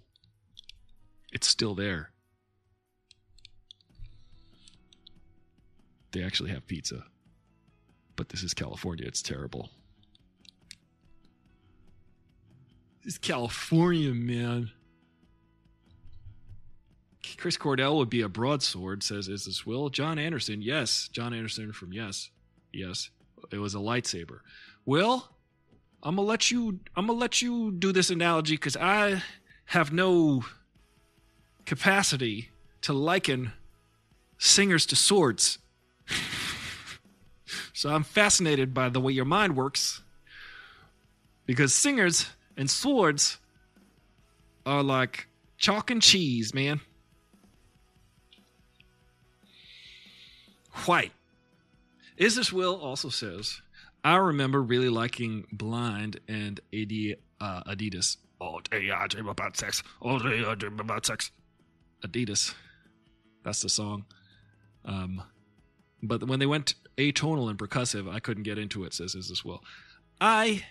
It's still there. They actually have pizza. But this is California. It's terrible. This California, man. Chris Cornell would be a broadsword, says Is this Will? Jon Anderson, yes. Jon Anderson from Yes. Yes. It was a lightsaber. Will, I'm gonna let you I'm gonna let you do this analogy because I have no capacity to liken singers to swords. <laughs> so I'm fascinated by the way your mind works. Because singers and swords are like chalk and cheese, man. White. Is this Will also says, I remember really liking Blind and AD, uh, Adidas. All day I dream about sex. All day I dream about sex. Adidas. That's the song. Um, but when they went atonal and percussive, I couldn't get into it, says Is This Will. I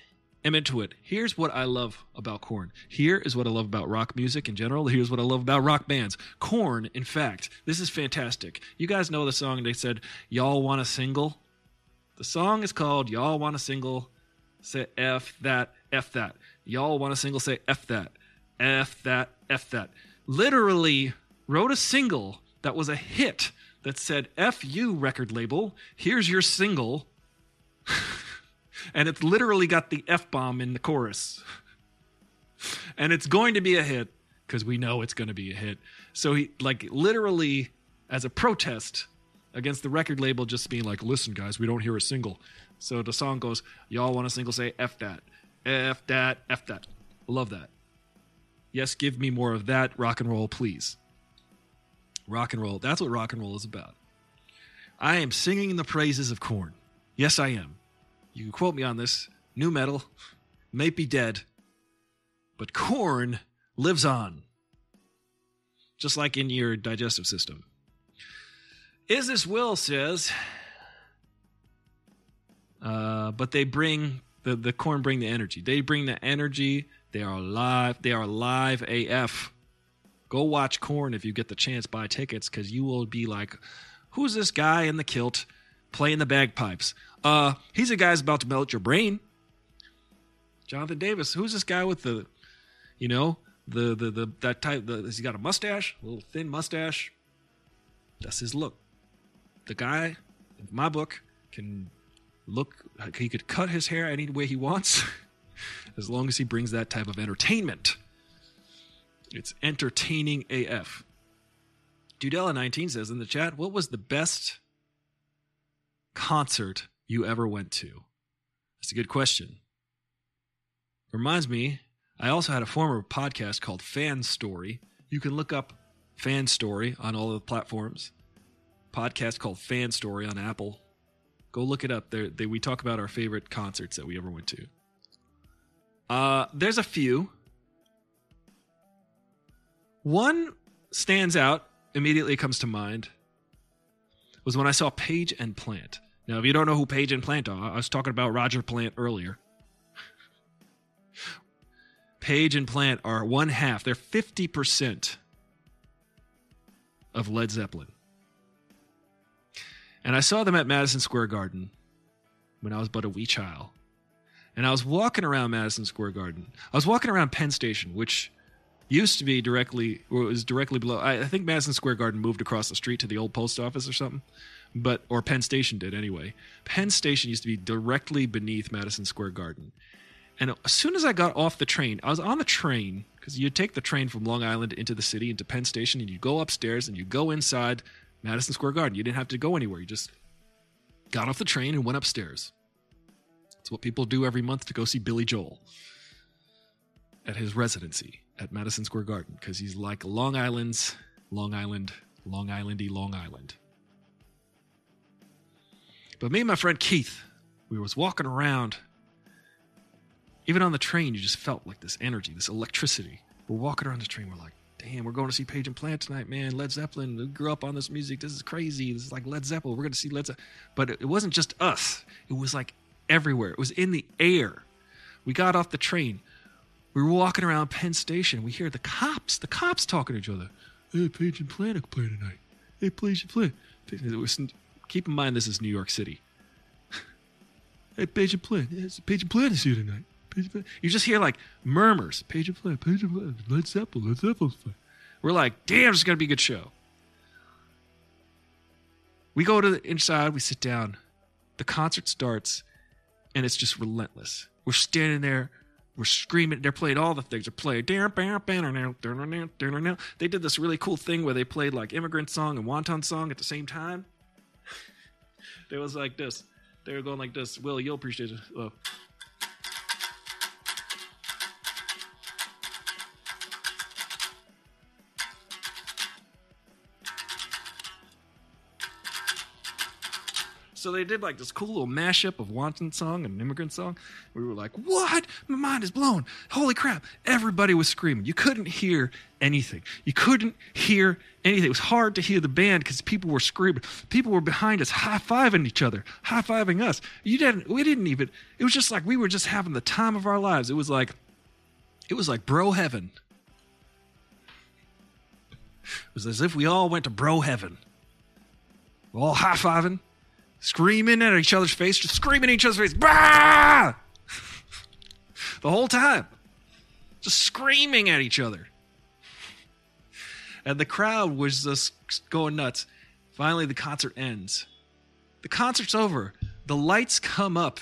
into it. Here's what I love about Korn. Here is what I love about rock music in general. Here's what I love about rock bands. Korn, in fact, this is fantastic. You guys know the song they said, Y'all Want a Single? The song is called Y'all Want a Single? Say F that, F that. Y'all want a single? Say F that, F that, F that. Literally wrote a single that was a hit that said, F you, record label, here's your single. <laughs> and it's literally got the F bomb in the chorus. and it's going to be a hit because we know it's going to be a hit. So he, like, literally, as a protest against the record label just being like, listen, guys, we don't hear a single. So the song goes, y'all want a single, say F that, F that, F that. Love that. Yes, give me more of that rock and roll, please. Rock and roll. That's what rock and roll is about. I am singing the praises of Korn. Yes, I am. You can quote me on this. New metal may be dead, but Korn lives on. Just like in your digestive system. Is this Will says, uh, but they bring the the Korn bring the energy. They bring the energy. They are live. They are live AF. Go watch Korn if you get the chance. Buy tickets because you will be like, "Who's this guy in the kilt playing the bagpipes?" Uh, he's a guy's about to melt your brain. Jonathan Davis. Who's this guy with the, you know, the the the that type? The, he's got a mustache, a little thin mustache. That's his look. The guy, in my book, can look. He could cut his hair any way he wants, <laughs> as long as he brings that type of entertainment. It's entertaining AF. Judella19 says in the chat, what was the best concert you ever went to? That's a good question. Reminds me, I also had a former podcast called Fan Story. You can look up Fan Story on all of the platforms. Podcast called Fan Story on Apple. Go look it up. There, they, we talk about our favorite concerts that we ever went to. Uh, there's a few. One stands out, immediately comes to mind, was when I saw Page and Plant. Now, if you don't know who Page and Plant are, I was talking about Roger Plant earlier. Page and Plant are one half, they're 50% of Led Zeppelin. And I saw them at Madison Square Garden when I was but a wee child. And I was walking around Madison Square Garden. I was walking around Penn Station, which used to be directly or was directly below I, I think Madison Square Garden moved across the street to the old post office or something. But or Penn Station did anyway. Penn Station used to be directly beneath Madison Square Garden. And as soon as I got off the train, I was on the train because you take the train from Long Island into the city into Penn Station and you go upstairs and you go inside Madison Square Garden. You didn't have to go anywhere. You just got off the train and went upstairs. It's what people do every month to go see Billy Joel at his residency at Madison Square Garden because he's like Long Island's Long Island, Long Islandy Long Island. But me and my friend Keith, we was walking around Even on the train, you just felt like this energy, this electricity. We're walking around the train. We're like, damn, we're going to see Page and Plant tonight, man. Led Zeppelin. We grew up on this music. This is crazy. This is like Led Zeppelin. We're going to see Led Zeppelin. But it wasn't just us. It was like everywhere. It was in the air. We got off the train. We were walking around Penn Station. We hear the cops, the cops talking to each other. Hey, Page and Plant are playing tonight. Hey, Page and Plant. It was, keep in mind, this is New York City. <laughs> hey, Page and Plant. Yes, Page and Plant is here tonight. Page and. You just hear like murmurs. Page and Plant, Page and Plant, Led Zeppelin, Led Zeppelin's playing. We're like, damn, it's going to be a good show. We go to the inside, we sit down. The concert starts, and it's just relentless. We're standing there, we're screaming. They're playing all the things. They're playing. They did this really cool thing where they played like immigrant song and wanton song at the same time. It was like this. They were going like this. Will, you'll appreciate it. So they did like this cool little mashup of Wanton song and immigrant song. We were like, what? My mind is blown. Holy crap. Everybody was screaming. You couldn't hear anything. You couldn't hear anything. It was hard to hear the band because people were screaming. People were behind us high fiving each other, high fiving us. You didn't, we didn't even, it was just like we were just having the time of our lives. It was like, it was like bro heaven. It was as if we all went to bro heaven. We're all high fiving screaming at each other's face, just screaming at each other's face, bah! <laughs> the whole time, just screaming at each other. And the crowd was just going nuts. Finally, the concert ends. The concert's over. The lights come up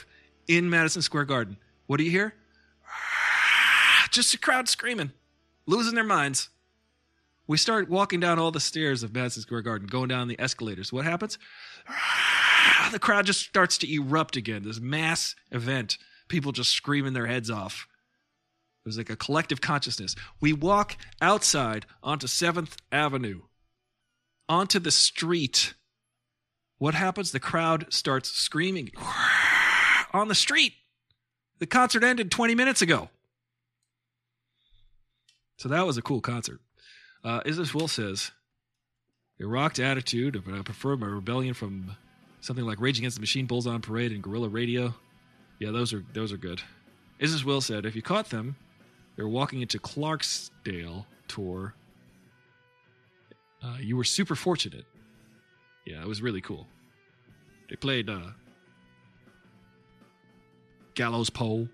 in Madison Square Garden. What do you hear? <sighs> Just a crowd screaming, losing their minds. We start walking down all the stairs of Madison Square Garden, going down the escalators. What happens? <sighs> the crowd just starts to erupt again. This mass event, people just screaming their heads off. It was like a collective consciousness. We walk outside onto 7th Avenue, onto the street. What happens? The crowd starts screaming <laughs> on the street. The concert ended 20 minutes ago. So that was a cool concert. Uh, Is This Will says, a rocked attitude, but I prefer my rebellion from something like Rage Against the Machine, Bulls on Parade, and Guerrilla Radio. Yeah, those are those are good. Is This Will said, if you caught them, they were walking into Clarksdale tour. Uh, you were super fortunate. Yeah, it was really cool. They played uh, Gallows Pole.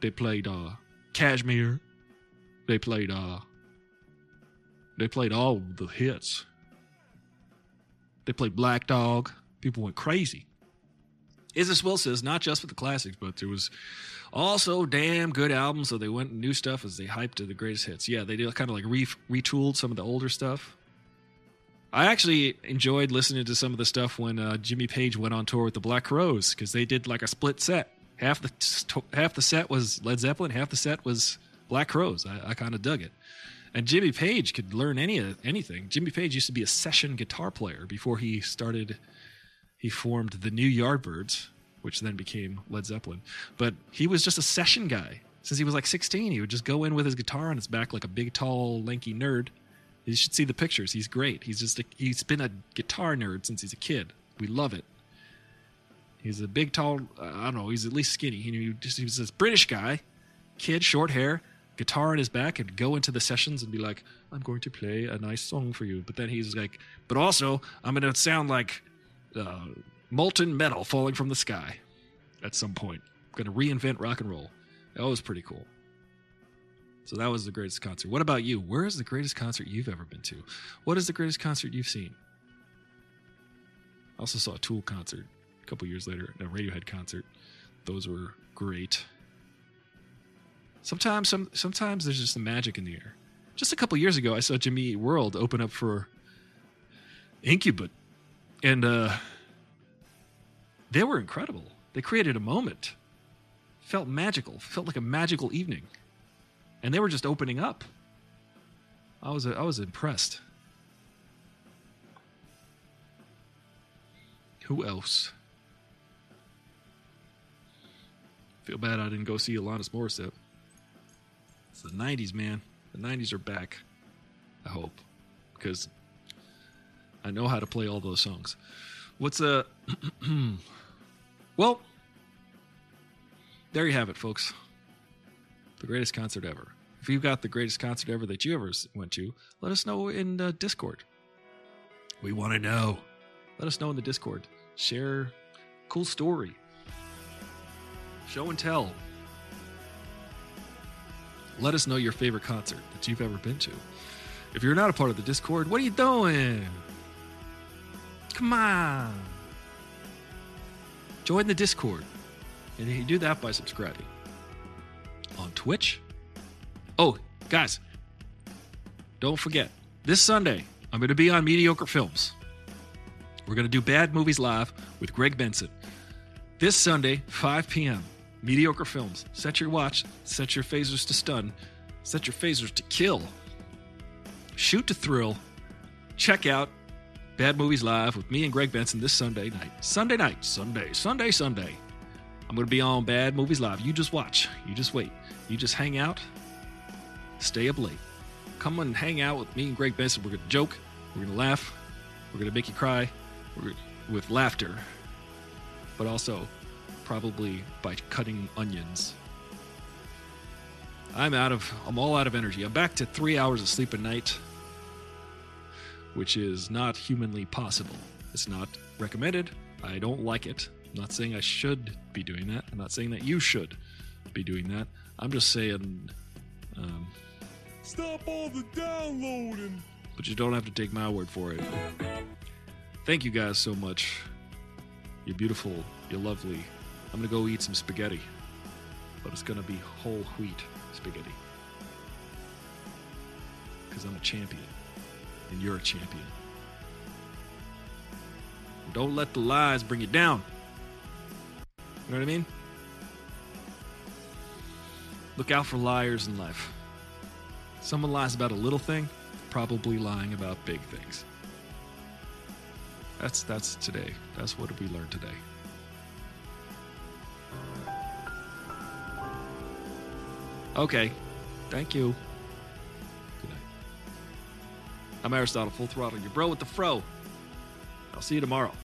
They played uh, Kashmir. They played uh, they played all the hits. They played Black Dog. People went crazy. Is This Will says not just for the classics, but there was also damn good albums. So they went new stuff as they hyped to the greatest hits. Yeah, they did kind of like re- retooled some of the older stuff. I actually enjoyed listening to some of the stuff when uh, Jimmy Page went on tour with the Black Crowes because they did like a split set. Half the half the set was Led Zeppelin, half the set was Black Crowes. I, I kind of dug it. And Jimmy Page could learn any anything. Jimmy Page used to be a session guitar player before he started. He formed the New Yardbirds, which then became Led Zeppelin. But he was just a session guy since he was like 16. He would just go in with his guitar on his back like a big, tall, lanky nerd. You should see the pictures. He's great. He's just a, he's been a guitar nerd since he's a kid. We love it. He's a big, tall. I don't know. He's at least skinny. He, just, he was this British guy, kid, short hair, guitar on his back and go into the sessions and be like, I'm going to play a nice song for you. But then he's like, but also, I'm going to sound like uh, molten metal falling from the sky at some point. I'm going to reinvent rock and roll. That was pretty cool. So that was the greatest concert. What about you? Where is the greatest concert you've ever been to? What is the greatest concert you've seen? I also saw a Tool concert a couple years later, a Radiohead concert. Those were great. Sometimes, some sometimes there's just the magic in the air. Just a couple years ago, I saw Jimmy Eat World open up for Incubus, and uh, they were incredible. They created a moment. Felt magical. Felt like a magical evening, and they were just opening up. I was I was impressed. Who else? Feel bad I didn't go see Alanis Morissette. It's the 90s, man. The 90s are back. I hope. Because I know how to play all those songs. What's a. <clears throat> well, there you have it, folks. The greatest concert ever. If you've got the greatest concert ever that you ever went to, let us know in uh, Discord. We want to know. Let us know in the Discord. Share cool story. Show and tell. Let us know your favorite concert that you've ever been to. If you're not a part of the Discord, what are you doing? Come on. Join the Discord. And you do that by subscribing. On Twitch. Oh, guys. Don't forget, this Sunday, I'm going to be on Mediocre Films. We're going to do Bad Movies Live with Greg Benson. This Sunday, 5 p.m. Mediocre Films. Set your watch, set your phasers to stun, set your phasers to kill. Shoot to thrill. Check out Bad Movies Live with me and Greg Benson this Sunday night. Sunday night, Sunday, Sunday, Sunday. I'm going to be on Bad Movies Live. You just watch. You just wait. You just hang out. Stay up late. Come and hang out with me and Greg Benson. We're going to joke. We're going to laugh. We're going to make you cry with laughter, but also probably by cutting onions. I'm out of, I'm all out of energy. I'm back to three hours of sleep a night, which is not humanly possible. It's not recommended. I don't like it. I'm not saying I should be doing that. I'm not saying that you should be doing that. I'm just saying, um, Stop all the downloading. but you don't have to take my word for it. Thank you guys so much. You're beautiful. You're lovely. I'm gonna go eat some spaghetti, but it's gonna be whole wheat spaghetti. Because I'm a champion, and you're a champion. Don't let the lies bring you down. You know what I mean? Look out for liars in life. Someone lies about a little thing, probably lying about big things. That's that's today. That's what we learned today. Okay. Thank you. Good night. I'm Aristotle, full throttle, your bro with the fro. I'll see you tomorrow.